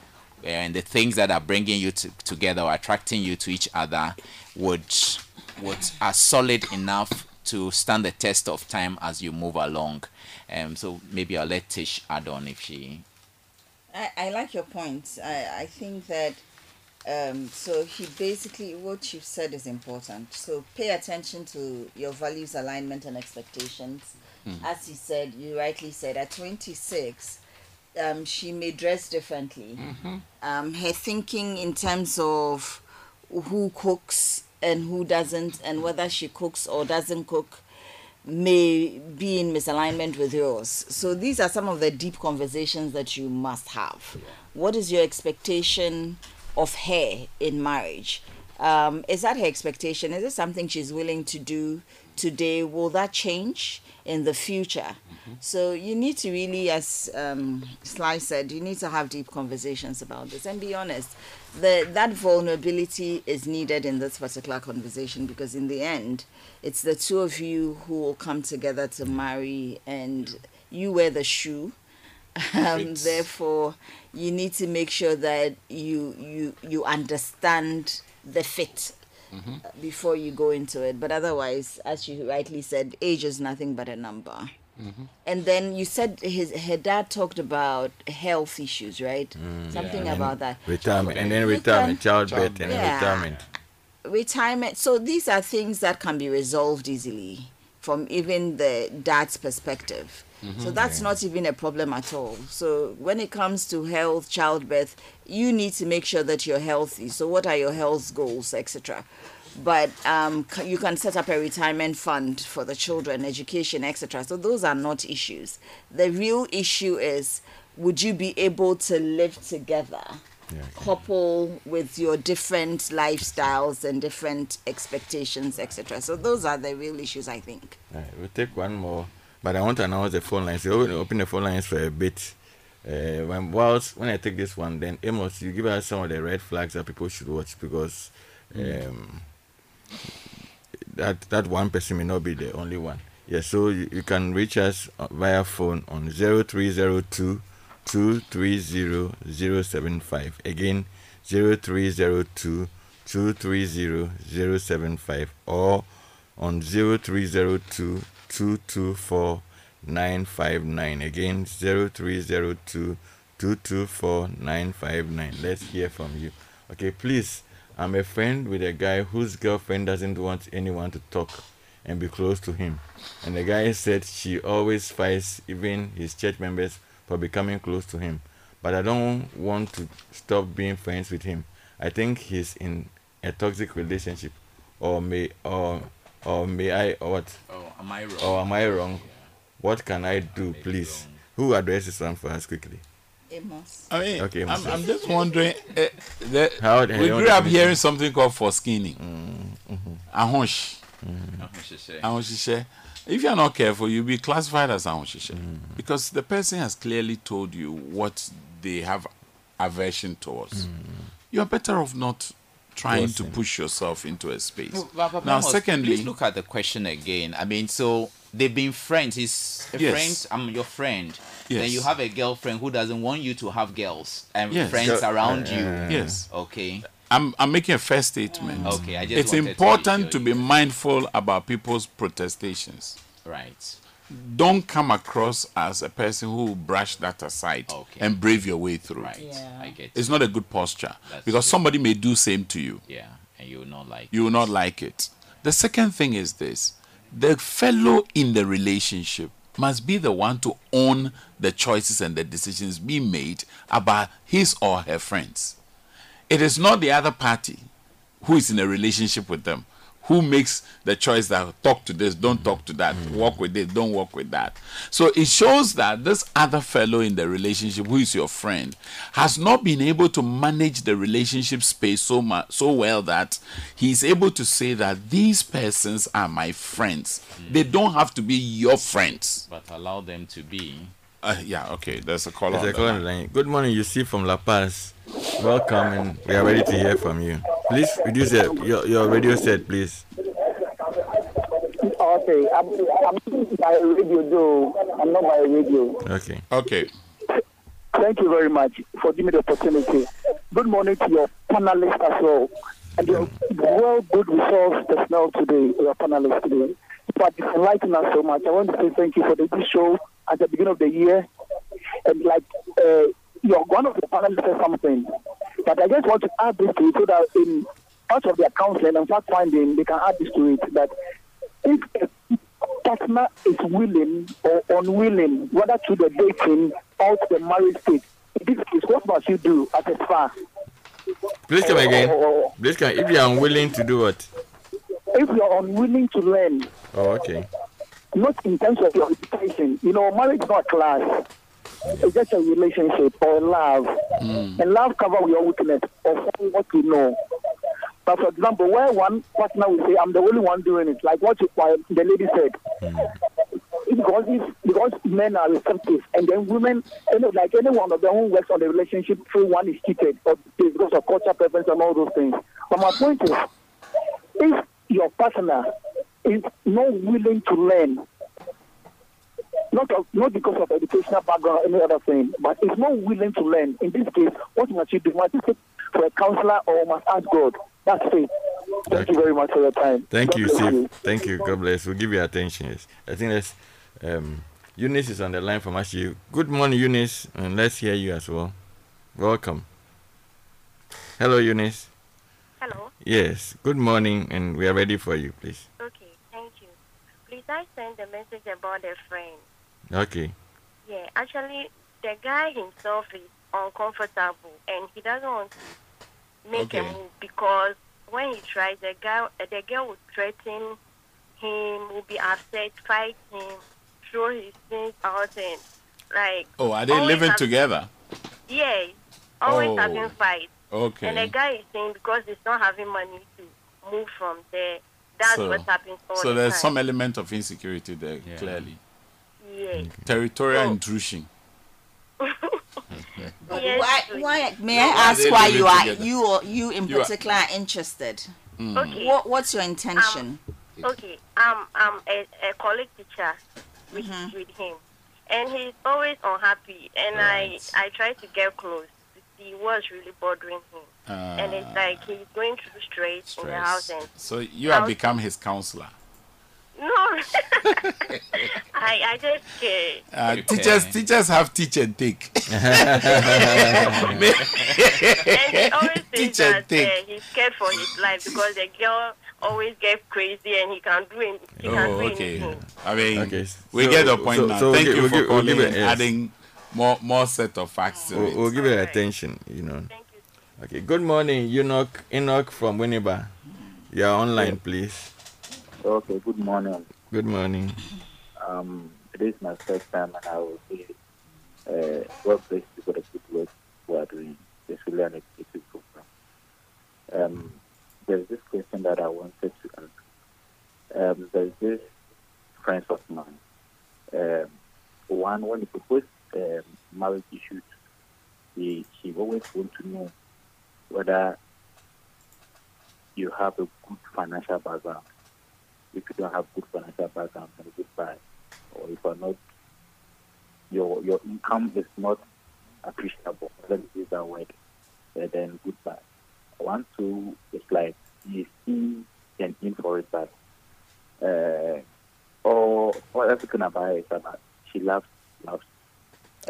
uh, and the things that are bringing you to, together or attracting you to each other would would are solid enough to stand the test of time as you move along. Um, so maybe I'll let Tish add on if she. I, I like your point. I, I think that um, so he basically what you've said is important. So pay attention to your values alignment and expectations. As he said, you rightly said at 26, um, she may dress differently. Um, her thinking in terms of who cooks and who doesn't, and whether she cooks or doesn't cook may be in misalignment with yours. So these are some of the deep conversations that you must have. What is your expectation of her in marriage? Um, is that her expectation? Is it something she's willing to do today? Will that change in the future? So you need to really, as um, Sly said, you need to have deep conversations about this and be honest. The, that vulnerability is needed in this particular conversation because in the end, it's the two of you who will come together to marry and you wear the shoe. Um, therefore, you need to make sure that you you you understand the fit Mm-hmm. uh, before you go into it. But otherwise, as you rightly said, age is nothing but a number. Mm-hmm. And then you said his her dad talked about health issues, right? Something And about that. Retirement and then Retirement. childbirth, and then Yeah. retirement. Retirement. So these are things that can be resolved easily from even the dad's perspective. So that's not even a problem at all. So when it comes to health, childbirth, you need to make sure that you're healthy. So what are your health goals, etc. But um, c- you can set up a retirement fund for the children, education, etc. So those are not issues. The real issue is, would you be able to live together? couple with your different lifestyles and different expectations, etc. So those are the real issues, I think. All right, we'll take one more, but I want to announce the phone lines. Open, open the phone lines for a bit. Uh, when whilst when I take this one, then Amos, you give us some of the red flags that people should watch because um, that that one person may not be the only one. Yeah, so you, you can reach us uh, via phone on 0302 230 075. Again, 0302 230 075 or on 0302 224 959. Again, 0302 224 959. Let's hear from you. Okay, please. I'm a friend with a guy whose girlfriend doesn't want anyone to talk and be close to him. And the guy said she always fights even his church members for becoming close to him. But I don't want to stop being friends with him. I think he's in a toxic relationship. Or may or or may I or what? Oh, am I wrong? Or am I wrong? What can I do, please? Who addresses one for us quickly? Amos. I mean, Okay, I'm, I'm just wondering. Uh, the, How- we grew up definition? hearing something called for skinning. Ahonsh. Ahoshishe. Ahoshishe. If you're not careful, you'll be classified as ahoshishe because the person has clearly told you what they have aversion towards. You're better off not trying to push yourself into a space. No, but- but now, Amos, secondly, please look at the question again. I mean, so they've been friends. He's a Yes. friend. I'm your friend. Then you have a girlfriend who doesn't want you to have girls and Yes. friends Girl- around uh, you. yes, Okay. I'm, I'm making a first statement. Okay, I just it's wanted to important to be mindful about people's protestations. Right. Don't come across as a person who will brush that aside Okay. and brave your way through. Right. Yeah. I get. It's not a good posture That's because true. somebody may do same to you. Yeah, and you will not like. You will not like it. The second thing is this: the fellow in the relationship must be the one to own the choices and the decisions being made about his or her friends. It is not the other party who is in a relationship with them who makes the choice that talk to this, don't talk to that, hmm. walk with this, don't walk with that. So it shows that this other fellow in the relationship, who is your friend, has not been able to manage the relationship space so much so well that he's able to say that these persons are my friends. Hmm. They don't have to be your friends. But allow them to be. Uh, yeah, okay, there's a call There's on a the call on line. the line. Good morning, you see from La Paz. Welcome, and we are ready to hear from you. Please reduce your, your, your radio set, please. Okay, I'm, I'm by radio though. I'm not by radio. Okay. Okay. Thank you very much for giving me the opportunity. Good morning to your panelists as well. And your well good resource personnel today, your panelists today. But it's enlightening us so much. I want to say thank you for the good show at the beginning of the year. And like uh, you're one of the panelists said something. But I just want to add this to it so that in part of their counseling and fact finding, they can add this to it that if a partner is willing or unwilling, whether to the dating or to the marriage stage, in this case, what must you do as a spa? Please come again. or- or- Please come. If you are unwilling to do what? If you're unwilling to learn, Oh, okay. not in terms of your education, you know, marriage is not a class. It's just a relationship or love. Hmm. And love covers your weakness or what you know. But for example, where one partner will say, I'm the only one doing it, like what you, why the lady said. It's because if, because men are receptive and then women, you know, like any one of them who works on the relationship, through one is cheated or because of culture preference and all those things. But my point is, if your partner is not willing to learn, not of, not because of educational background or any other thing, but is not willing to learn. In this case, what must you do? Must you for a counselor or must ask God? That's it. Thank you very much for your time. Thank God you, Steve. Thank you. God bless. We'll give you attention. Yes. I think that's um, Eunice is on the line from Ashi. Good morning, Eunice, and let's hear you as well. Welcome. Hello, Eunice. Hello. Yes. Good morning, and we are ready for you, please. Okay, thank you. Please, I send a message about a friend. Okay. Yeah, actually, the guy himself is uncomfortable and he doesn't want to make a move because when he tries, the guy, uh, the girl will threaten him, will be upset, fight him, throw his things out, and like. Oh, are they living have- together? Yeah, always Oh, having fights. Okay. And the guy is saying because he's not having money to move from there, that's so, what happens all so the there's time. some element of insecurity there, clearly. Yeah. Territorial intrusion. Yes, why, why, may No, I ask why you are together? you or you in You particular are interested? Mm. Okay. What what's your intention? Okay, um, I'm a, a college teacher with, Mm-hmm. with him, and he's always unhappy, and Right. I I try to get close to was really bothering him, and it's like he's going through stress, in the house, and So you have become his counselor. no, I I just care. Uh, Teachers, teachers have teach and take. and he always says Teacher that uh, take. he's scared for his life because the girl always gets crazy and he can't do it. He can't Oh, do okay. anything. I mean, Okay, we so- get the point so- now. so Thank we'll you give- for we'll calling give it- and yes. adding more more set of facts to We'll, it. we'll give you attention, you know. Okay. Good morning, Enoch. Enoch from Winneba. You are online, please. Okay, good morning. Good morning. Um, this is my first time, and I will say, uh, God bless you for the good work we are doing. It's really an educative program. Um, there's this question that I wanted to ask. Um, there's this friends of mine. Um, one, when he proposed um, marriage issues, he, he always want to know whether you have a good financial background. If you don't have good financial background, then goodbye. Or if you're not, your your income is not appreciable. Let me use that word. uh, then goodbye. One, two, it's like you see an in for it, but uh, or or everything about it about she loves loves.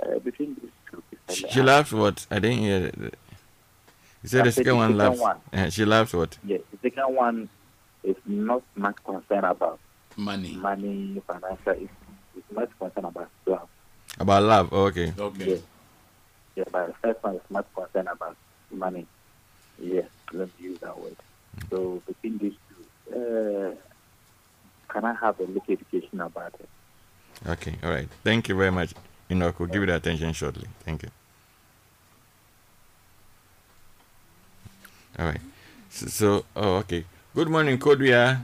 Uh, between these two, She, like, she laughs what? I didn't hear. it. You said the second the one second laughs. one. Uh, she laughs what? Yes, the second one is not much concerned about money, money, financial. It's, it's much concerned about love. About love. Oh, okay. Okay. Yes. Yeah, but the first one is much concerned about money. Yes, let me use that word. So between these two, uh, can I have a little education about it? Okay. All right. Thank you very much, Enoch. We'll give you the attention shortly. Thank you. All right. So, so oh, okay. Good morning, Kodria,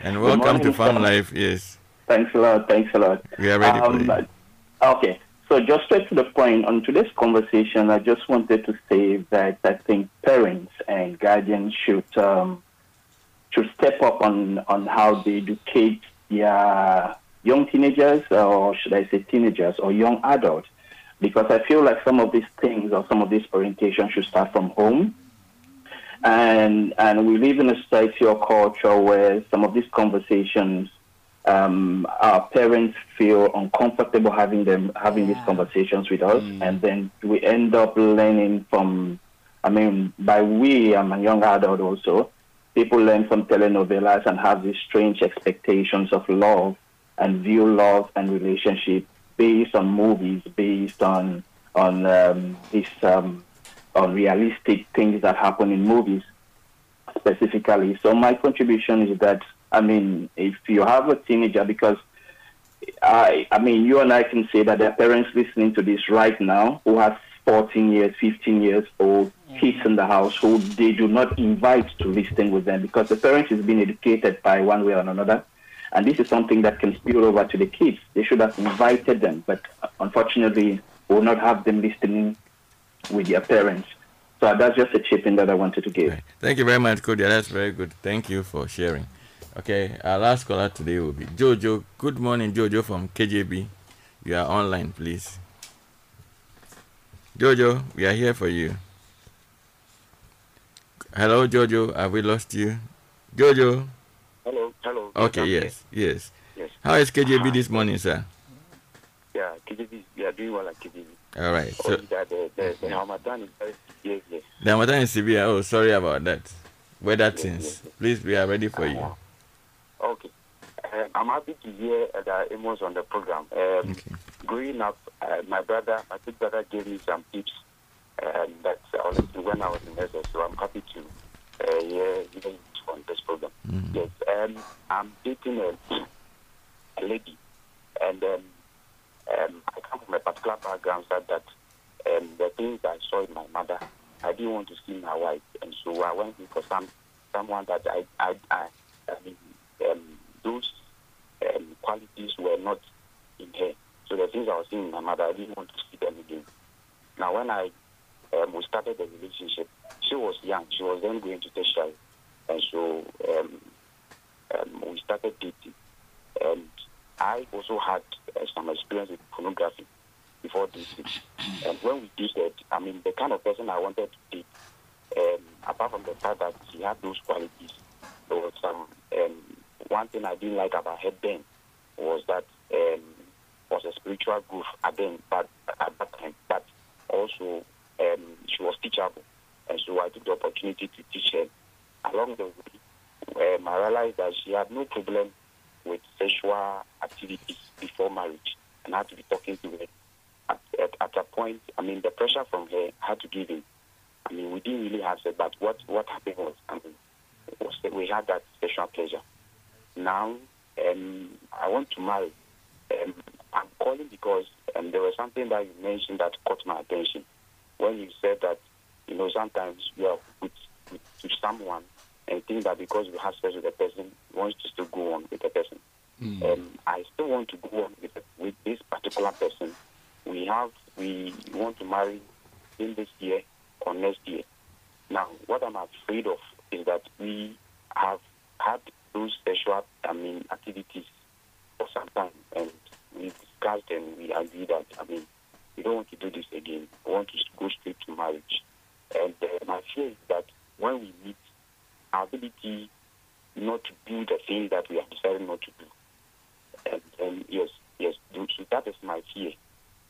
and welcome to morning, Farm. Life. Yes, Thanks a lot. Thanks a lot. we are ready for Um, you. Okay. So just straight to the point, on today's conversation, I just wanted to say that I think parents and guardians should um, should step up on, on how they educate their young teenagers, or should I say teenagers, or young adults, because I feel like some of these things or some of this orientation should start from home. And and we live in a society or culture where some of these conversations um, our parents feel uncomfortable having them having these conversations with us, and then we end up learning from. I mean, by we, I'm a young adult also. People learn from telenovelas and have these strange expectations of love and view love and relationship based on movies, based on on um, this um, unrealistic things that happen in movies specifically. So my contribution is that I mean, if you have a teenager, because I, I mean, you and I can say that there are parents listening to this right now who have 14 years, 15 years old kids in the house who they do not invite to listen with them because the parents is being educated by one way or another. And this is something that can spill over to the kids. They should have invited them, but unfortunately, will not have them listening with their parents. So that's just a chip in that I wanted to give. Thank you very much, Kodia. That's very good. Thank you for sharing. Okay, our last caller today will be Jojo. Good morning, Jojo from KJB. You are online, please. Jojo, we are here for you. Hello, Jojo. Have we lost you? Jojo. Hello. Okay, Yes, yes, yes. Yes. How is KJB this morning, sir? Yeah, KJB, we are doing well at KJB. All right. So Only that the, the, the harmattan is very yes, yes. the harmattan is severe. Oh, sorry about that. Weather things. Please, we are ready for you. Okay. Um, I'm happy to hear uh, that Amos on the program. Um, Growing up, uh, my brother, my big brother gave me some tips um, that when I was in SS, so I'm happy to uh, hear hear on this program. Yes, um, I'm dating a, a lady, and um, um, I come from a particular background so that um, the things I saw in my mother, I didn't want to see in my wife, and so I went for some someone that I I, I, I mean um, those um, qualities were not in her. So the things I was seeing in my mother, I didn't want to see them again. Now when I um, we started the relationship, she was young. She was then going to tertiary, and so um, um, we started dating. And I also had uh, some experience with pornography before dating. And when we dated, I mean, the kind of person I wanted to date, um, apart from the fact that she had those qualities, there was some um, one thing I didn't like about her then was that um, was a spiritual growth at then, but at that time, but also um, she was teachable, and so I took the opportunity to teach her. Along the way, I realized that she had no problem with sexual activities before marriage, and I had to be talking to her. At, at, at a point, I mean, the pressure from her had to give in. I mean, we didn't really have sex, but what what happened was, I mean, was that we had that sexual pleasure. Now, um, I want to marry. Um, I'm calling because um, there was something that you mentioned that caught my attention when you said that you know sometimes you are with, with to someone and think that because we have sex with a person, we want to still go on with the person. Um, I still want to go on with, with this particular person. We have we want to marry in this year or next year. Now, what I'm afraid of is that we have had those sexual, I mean, activities for some time, and we discussed and we agreed that, I mean, we don't want to do this again. We want to go straight to marriage. And uh, my fear is that when we meet, our ability not to do the thing that we have decided not to do. And, and yes, yes, so that is my fear.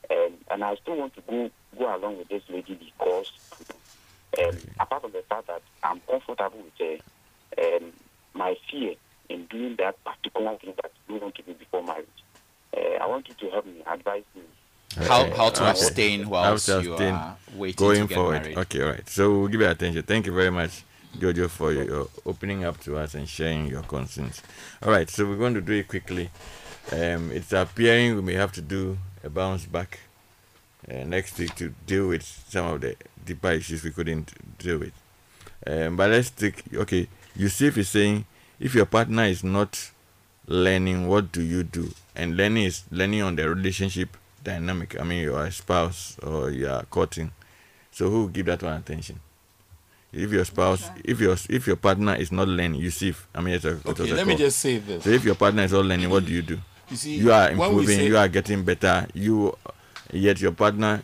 And, and I still want to go go along with this lady because, um, apart from the fact that I'm comfortable with her, um, my fear in doing that particular thing that we want to do before marriage. Uh, I want you to help me, advise me. How- how to Okay. abstain How whilst to you are waiting going to get forward. married. Okay, all right. So we'll give you attention. Thank you very much, Jojo, for your opening up to us and sharing your concerns. All right, so we're going to do it quickly. Um, it's appearing we may have to do a bounce back uh, next week to deal with some of the deeper issues we couldn't deal with. Um, but let's take okay. Yusuf is saying if your partner is not learning, what do you do? And learning is learning on the relationship dynamic. I mean, your spouse or you are courting. So who give that one attention? If your spouse, if your if your partner is not learning, you Yusuf. I mean, it's a, it Okay, was a let me just say this. So if your partner is not learning, what do you do? You see, you are improving, say- you are getting better. You yet your partner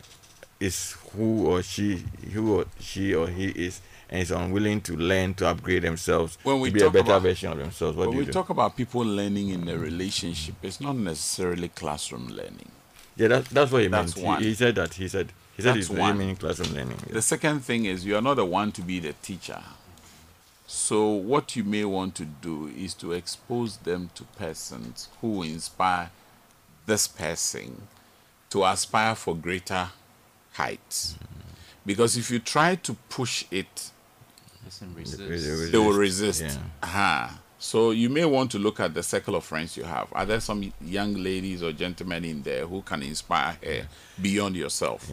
is who or she, who or she or he is, and is unwilling to learn to upgrade themselves when we to be a better about, version of themselves. What when do you we do? talk about people learning in a relationship, it's not necessarily classroom learning. yeah, that, that's what he That's meant. He, he said that. He said he said That's he's one. meaning classroom learning. The second thing is you are not the one to be the teacher. So what you may want to do is to expose them to persons who inspire this person to aspire for greater heights. Because if you try to push it, Listen, they will resist. resist. Uh-huh. So you may want to look at the circle of friends you have. Are there some young ladies or gentlemen in there who can inspire her beyond yourself?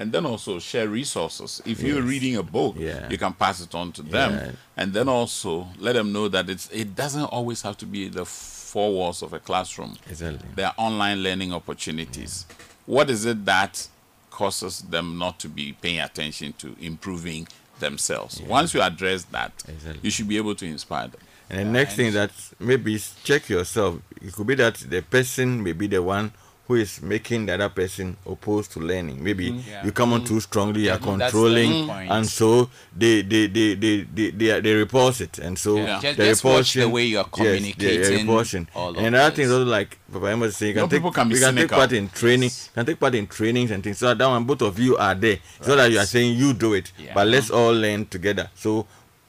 And then also share resources. If you're reading a book, Yeah. you can pass it on to them. Yeah. And then also let them know that it's it doesn't always have to be the four walls of a classroom. Exactly. There are online learning opportunities. What is it that causes them not to be paying attention to improving themselves? Once you address that, Exactly. you should be able to inspire them. And the next thing that maybe is check yourself. It could be that the person may be the one who is making the other person opposed to learning. Maybe Mm. Yeah. you come on Mm. too strongly, you're Yeah, that's the controlling, and so they they they they they, they, they repulse it, and so Yeah. Just- the just watch the way you're communicating, yes, the communicating repulsion. all and another thing is also like Papa Emma was saying, you No, take people can be we can take part in training, can take part in trainings and things. So that when both of you are there, it's not that you are saying you do it, Yeah. but let's all learn together. So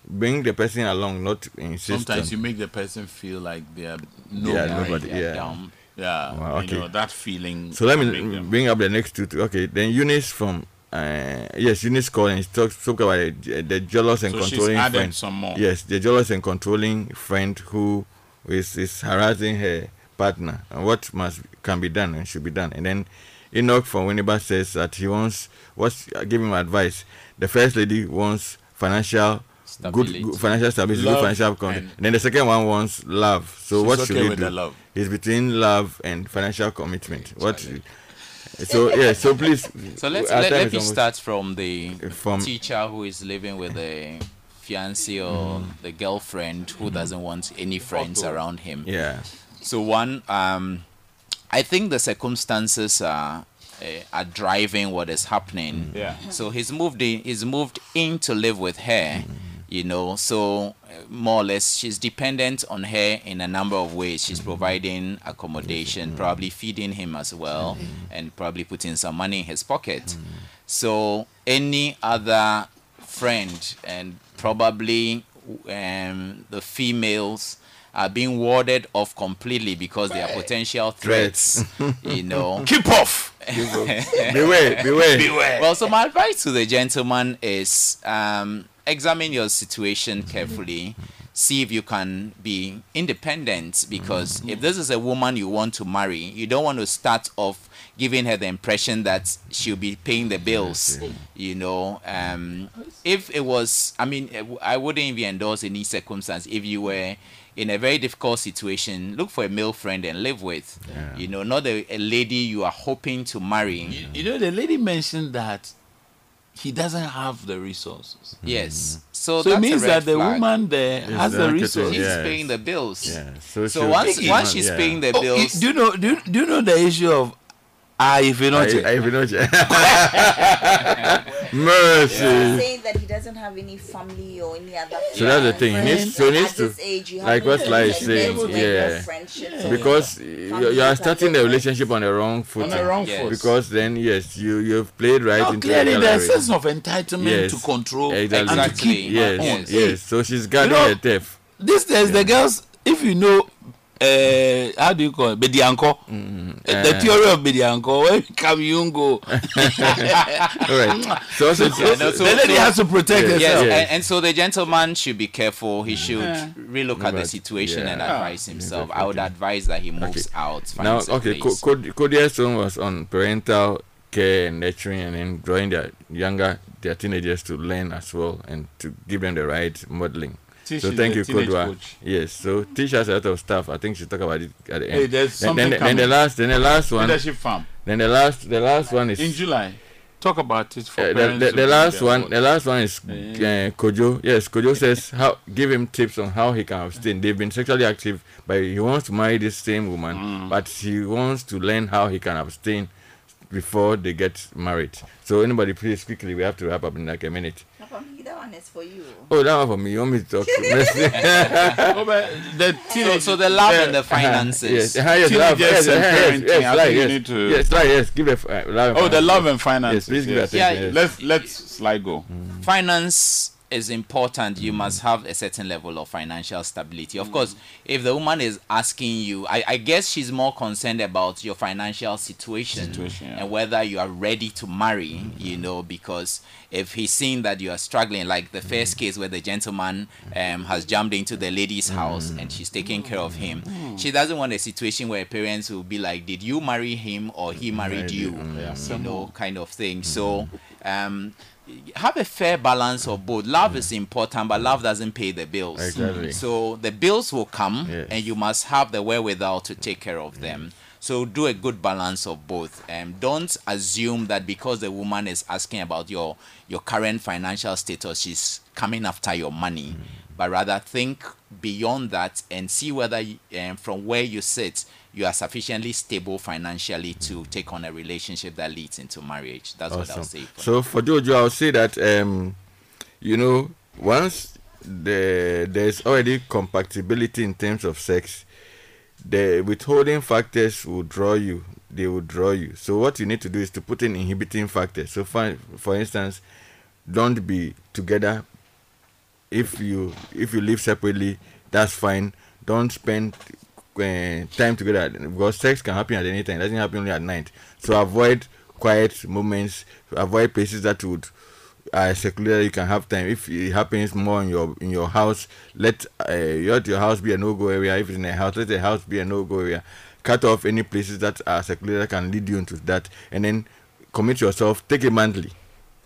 bring the person along, not insist. Sometimes on- you make the person feel like they are Yeah, nobody. nobody, they are yeah. dumb. Yeah, Wow, you okay. know that feeling. So let me can make them- bring up the next two. two. Okay, then Eunice from uh, yes, Eunice called and she talked spoke about the, the jealous and So controlling friend. some more. Yes, the jealous and controlling friend who is is harassing her partner and what must can be done and should be done. And then Enoch from Winneba says that he wants what's give him advice. The first lady wants financial. Good, Stability. good financial stability, good financial content. and- And then the second one wants love. So what okay should he with do? love. It's between love and financial commitment. What? So yeah. So please. So let's let, time let me almost- start from the From- teacher who is living with the fiance or the girlfriend who doesn't want any friends around him. Yeah. So one, um, I think the circumstances are uh, are driving what is happening. Yeah. So he's moved in. He's moved in to live with her. You know, so uh, more or less, she's dependent on her in a number of ways. She's providing accommodation, probably feeding him as well, and probably putting some money in his pocket. So any other friend and probably um, the females are being warded off completely because they are potential threats. you know, keep off. Beware, beware. Beware. Well, so my advice to the gentleman is um, examine your situation carefully. See if you can be independent because if this is a woman you want to marry, you don't want to start off giving her the impression that she'll be paying the bills. You know, um, if it was, I mean, I wouldn't even endorse any circumstance if you were in a very difficult situation, look for a male friend and live with. You know, not a, a lady you are hoping to marry. You know, the lady mentioned that he doesn't have the resources. Yes. Mm-hmm. So, So, that's it means a red that the flag. woman there Is has the that resources. She's Yes. paying the bills. Yeah. So, So once once she's Yeah. paying the Oh, bills, do you know? Do do you know the issue of ah if you know? I, I even know. He's Mercy. saying that he doesn't have any family or any other. So that's the thing. He friends. needs, so he needs At to, this age, you like what Sly is saying, no yeah, friendships because family you, you are starting the relationship on the wrong footing. the wrong Yes. foot. Because then, yes, you you've played right Now, into clearly, the there's a sense of entitlement to control exactly. and to keep. Yes, my own. yes, Hey, So she's guarding know- her theft. These days, the girls, if you know, uh, how do you call it, Bedianko, uh, the Uh. theory of Bedianko, when you come, you go. All right. So, so, so, Yeah, so- the lady so- has to protect Yes, yes, herself. yes. and, and so the gentleman should be careful. He should Yeah. relook at the But- situation and advise himself. I would advise that he moves out. now, okay, Co- place. Co- Kodia's was on parental care and nurturing and then drawing their younger, their teenagers to learn as well and to give them the right modeling. Tish so thank you, Kodwa. coach. Yes, so Tish has a lot of stuff. I think she'll talk about it at the end. Hey, there's then, then, something then the last, then the last one, Leadership farm then the last, the last one is in July. Talk about it for Uh, the, parents the, the last one, the last one is uh, Kojo. Yes, Kojo says how give him tips on how he can abstain. They've been sexually active, but he wants to marry this same woman, Mm. but he wants to learn how he can abstain before they get married. So anybody, please quickly, we have to wrap up in like a minute. That one is for you. Oh, that one for me. You want me to talk? Oh, but the so, teenage, so the love and the finances. uh, yes, love, Teenagers yes, yes, yes, I you yes, need to- yes, like, yes, give the uh, love. oh, the love and finances. Yes, please give yes. attention. Yeah, yes. Let's let's slide go. Finance is important, you must have a certain level of financial stability. Of course, if the woman is asking you, I, I guess she's more concerned about your financial situation, Situation, yeah. and whether you are ready to marry, you know, because if he's seeing that you are struggling, like the first case where the gentleman um, has jumped into the lady's house and she's taking care of him, she doesn't want a situation where parents will be like, Did you marry him or he married Married you? you, mm, You know, kind of thing. So, um, have a fair balance of both. Love is important, but love doesn't pay the bills. Exactly. So the bills will come, Yes. and you must have the wherewithal to take care of them. So do a good balance of both. Um, don't assume that because the woman is asking about your your current financial status, she's coming after your money. But rather think beyond that and see whether um, from where you sit, you are sufficiently stable financially to take on a relationship that leads into marriage. That's what I'll Awesome. say. So for Jojo, I'll say that um, you know, once the there's already compatibility in terms of sex, the withholding factors will draw you. They will draw you. So what you need to do is to put in inhibiting factors. So for for instance, don't be together. If you if you live separately, that's fine. Don't spend uh, time together because sex can happen at any time. It doesn't happen only at night. So avoid quiet moments. Avoid places that would uh, secluded. You can have time. If it happens more in your in your house, let uh, let your house be a no go area. If it's in a house, let the house be a no go area. Cut off any places that are secluded that can lead you into that, and then commit yourself. Take it monthly.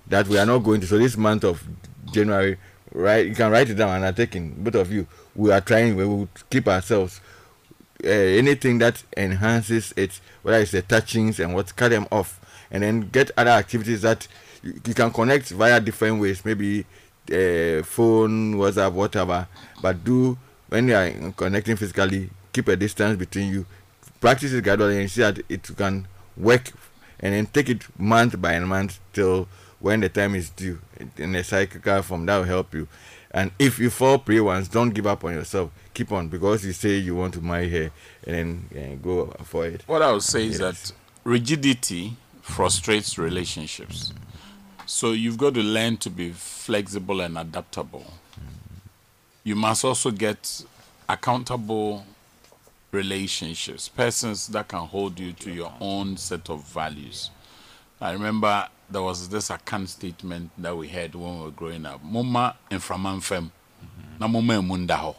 That we are not going to. So this month of January, right? You can write it down and I'm taking both of you. We are trying. We will keep ourselves uh, anything that enhances it, whether it's the touchings and what, cut them off, and then get other activities that you, you can connect via different ways, maybe uh, phone, WhatsApp, whatever. But do when you are connecting physically, keep a distance between you. Practice it gradually and see that it can work, and then take it month by month till when the time is due in a cyclical form. That will help you. And if you fall prey once, don't give up on yourself. Keep on because you say you want to marry her, and then uh, go for it. What I would say is that rigidity frustrates relationships. So you've got to learn to be flexible and adaptable. You must also get accountable relationships, persons that can hold you to your own set of values. I remember there was this account statement that we had when we were growing up. Mama inframanfem, mm-hmm. na mama emunda ho.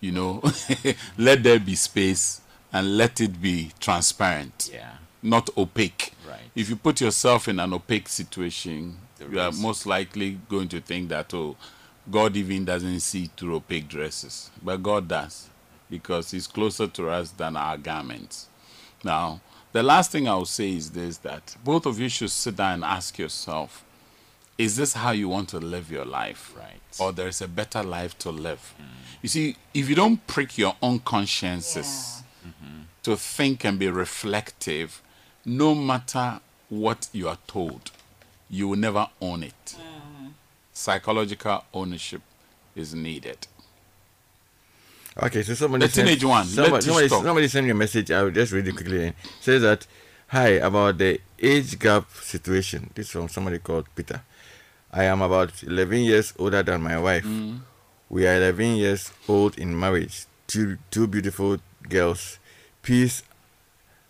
You know let there be space and let it be transparent Yeah. not opaque. Right. if you put yourself in an opaque situation The you are most likely going to think that oh god even doesn't see through opaque dresses. But god does because he's closer to us than our garments. Now the last thing i will say is this that both of you should sit down and ask yourself is this how you want to live your life? Right. or there is a better life to live. Hmm. You see if you don't prick your own consciences mm-hmm. to think and be reflective no matter what you are told you will never own it. Mm. Psychological ownership is needed Okay, so somebody The teenage one, Somebody, somebody, somebody sent me a message. I will just read it quickly. It says that, hi, about the age gap situation. This is from somebody called Peter. I am about 11 years older than my wife. Mm. We are 11 years old in marriage. Two, two beautiful girls. Peace,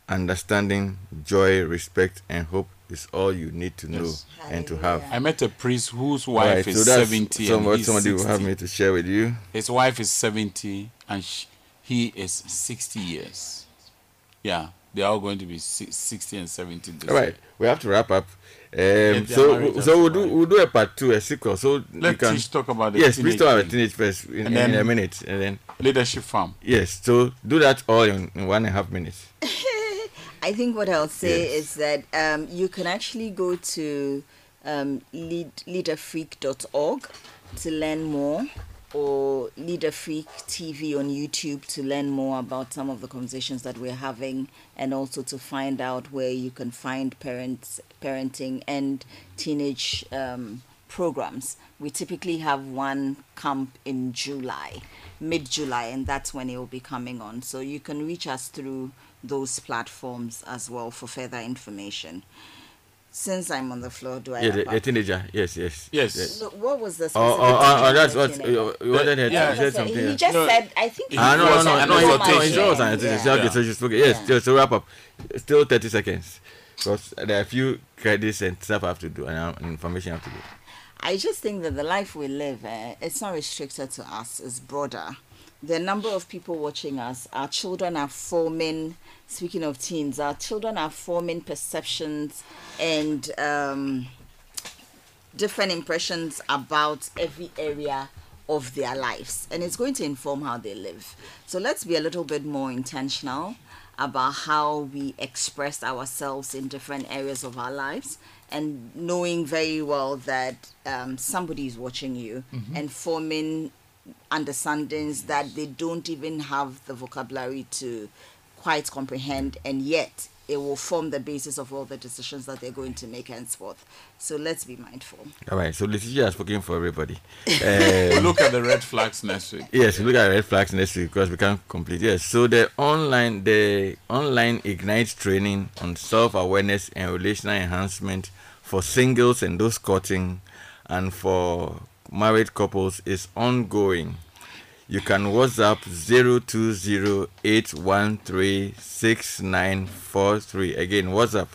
understanding, joy, respect, and hope is all you need to know Yes. and to have. i met a priest whose wife right, is so 70 some- and he's somebody will 60. have me to share with you. His wife is 70 and sh- he is 60 years. Yeah, they're all going to be 60 and 70 this All right, year. we have to wrap up. Um, so, so we'll do we'll do a part two, a sequel. So Let you can Tish talk about the yes, please teenage talk about thing. teenage first in, And in then- a minute, and then Leadership farm. yes. So do that all in, in one and a half minutes. I think what I'll say Yes. is that um, you can actually go to um, lead, leaderfreak.org to learn more, or Leader Freak TV on YouTube to learn more about some of the conversations that we're having, and also to find out where you can find parents, parenting, and teenage um, programs. We typically have one camp in July, mid July, and that's when it will be coming on. So you can reach us through those platforms as well for further information. Since I'm on the floor, do I? Yeah, the, wrap the up? teenager. Yes, yes. Yes. Look, what was the Oh, specific oh, oh, oh, that's what you, you wanted her Yeah. to say something. He just No. said, I think. Ah, no, no, was no, an no, no, exhortation. no, it's not an exhortation. Okay, so she's spoken. Yes, just to wrap up. Still 30 seconds. Because there are a few credits and stuff I have to do and um, information I have to do. I just think that the life we live, uh, it's not restricted to us, it's broader. The number of people watching us, our children are forming, speaking of teens, our children are forming perceptions and um, different impressions about every area of their lives. And it's going to inform how they live. So let's be a little bit more intentional about how we express ourselves in different areas of our lives and knowing very well that um, somebody is watching you and forming understandings that they don't even have the vocabulary to quite comprehend and yet it will form the basis of all the decisions that they're going to make henceforth so let's be mindful All right, so Letitia has spoken for everybody. We'll Uh, look at the red flags next week. Yes, we look at red flags next week because we can't complete. Yes, so the online the online ignite training on self awareness and relational enhancement for singles and those courting, and for married couples is ongoing. You can WhatsApp 0208136943. Again, WhatsApp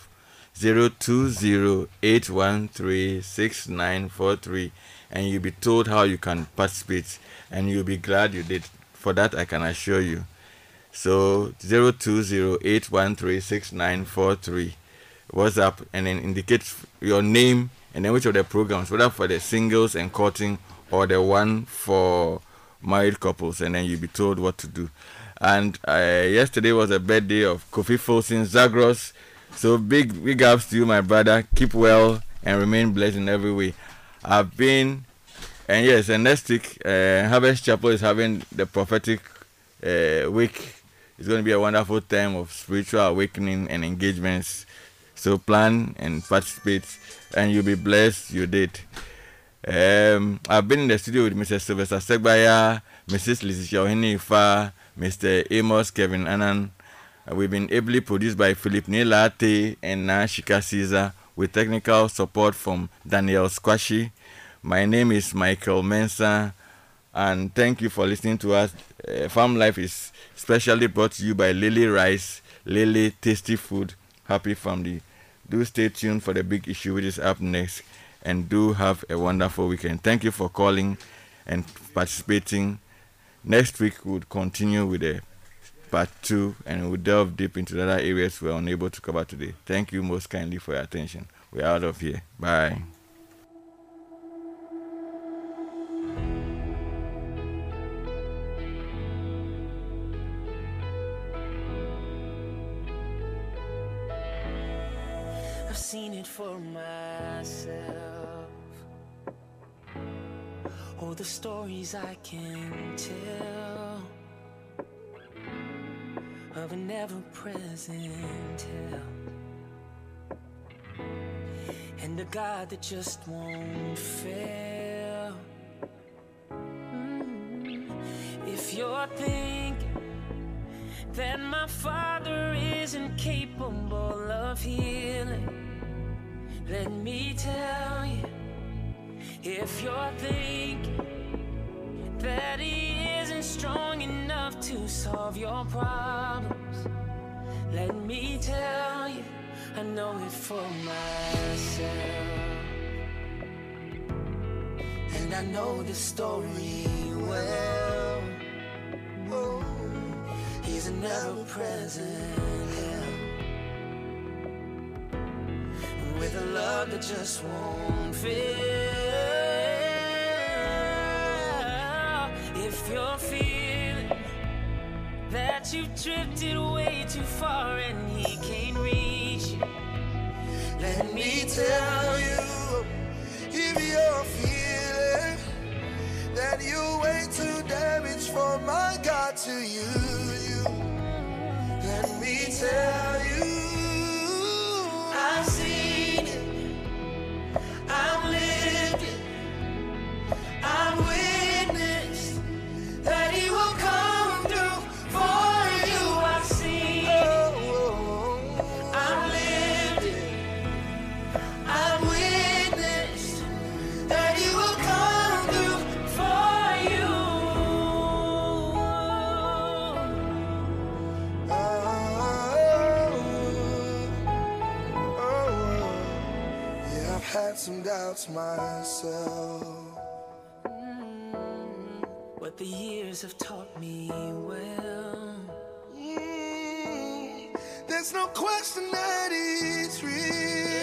0208136943 and you'll be told how you can participate, and you'll be glad you did. For that, I can assure you. So 0208136943 WhatsApp, and then indicate your name and then which of the programs, whether for the singles and courting or the one for married couples, and then you'll be told what to do. And uh, yesterday was the birthday of Kofi Folsom Zagros. So big big ups to you, my brother. Keep well and remain blessed in every way. I've been, and yes, and next week, uh, Harvest Chapel is having the prophetic uh, week. It's going to be a wonderful time of spiritual awakening and engagements. So plan and participate, and you'll be blessed. You did. Um, I've been in the studio with Mr. Sylvester Segbaya, Mrs. Letitia Ohene-Ifa, Mr. Amos Kevin Annan. We've been ably produced by Philip Nilate and Nashika Caesar with technical support from Daniel Squashy. My name is Michael Mensah, and thank you for listening to us. Uh, FamLife is specially brought to you by Lele Rice, Lele Tasty Food, Happy Family. Do stay tuned for the big issue which is up next, and do have a wonderful weekend. Thank you for calling and participating. Next week we'll continue with the part two and we'll delve deep into the other areas we are unable to cover today. Thank you most kindly for your attention. We're out of here. Bye. I've seen it for myself. Oh, the stories I can tell of an ever present help. And a God that just won't fail. Mm. If you're thinking that my father isn't capable of healing. Let me tell you, if you're thinking that he isn't strong enough to solve your problems, let me tell you, I know it for myself. And I know the story well. Oh. He's an ever present A love that just won't fail. If you're feeling that you've drifted way too far and he can't reach you, let me tell you. If you're feeling that you're way too damaged for my God to use you, let me tell you. I've seen myself. What the years have taught me well. Mm, There's no question that it's real.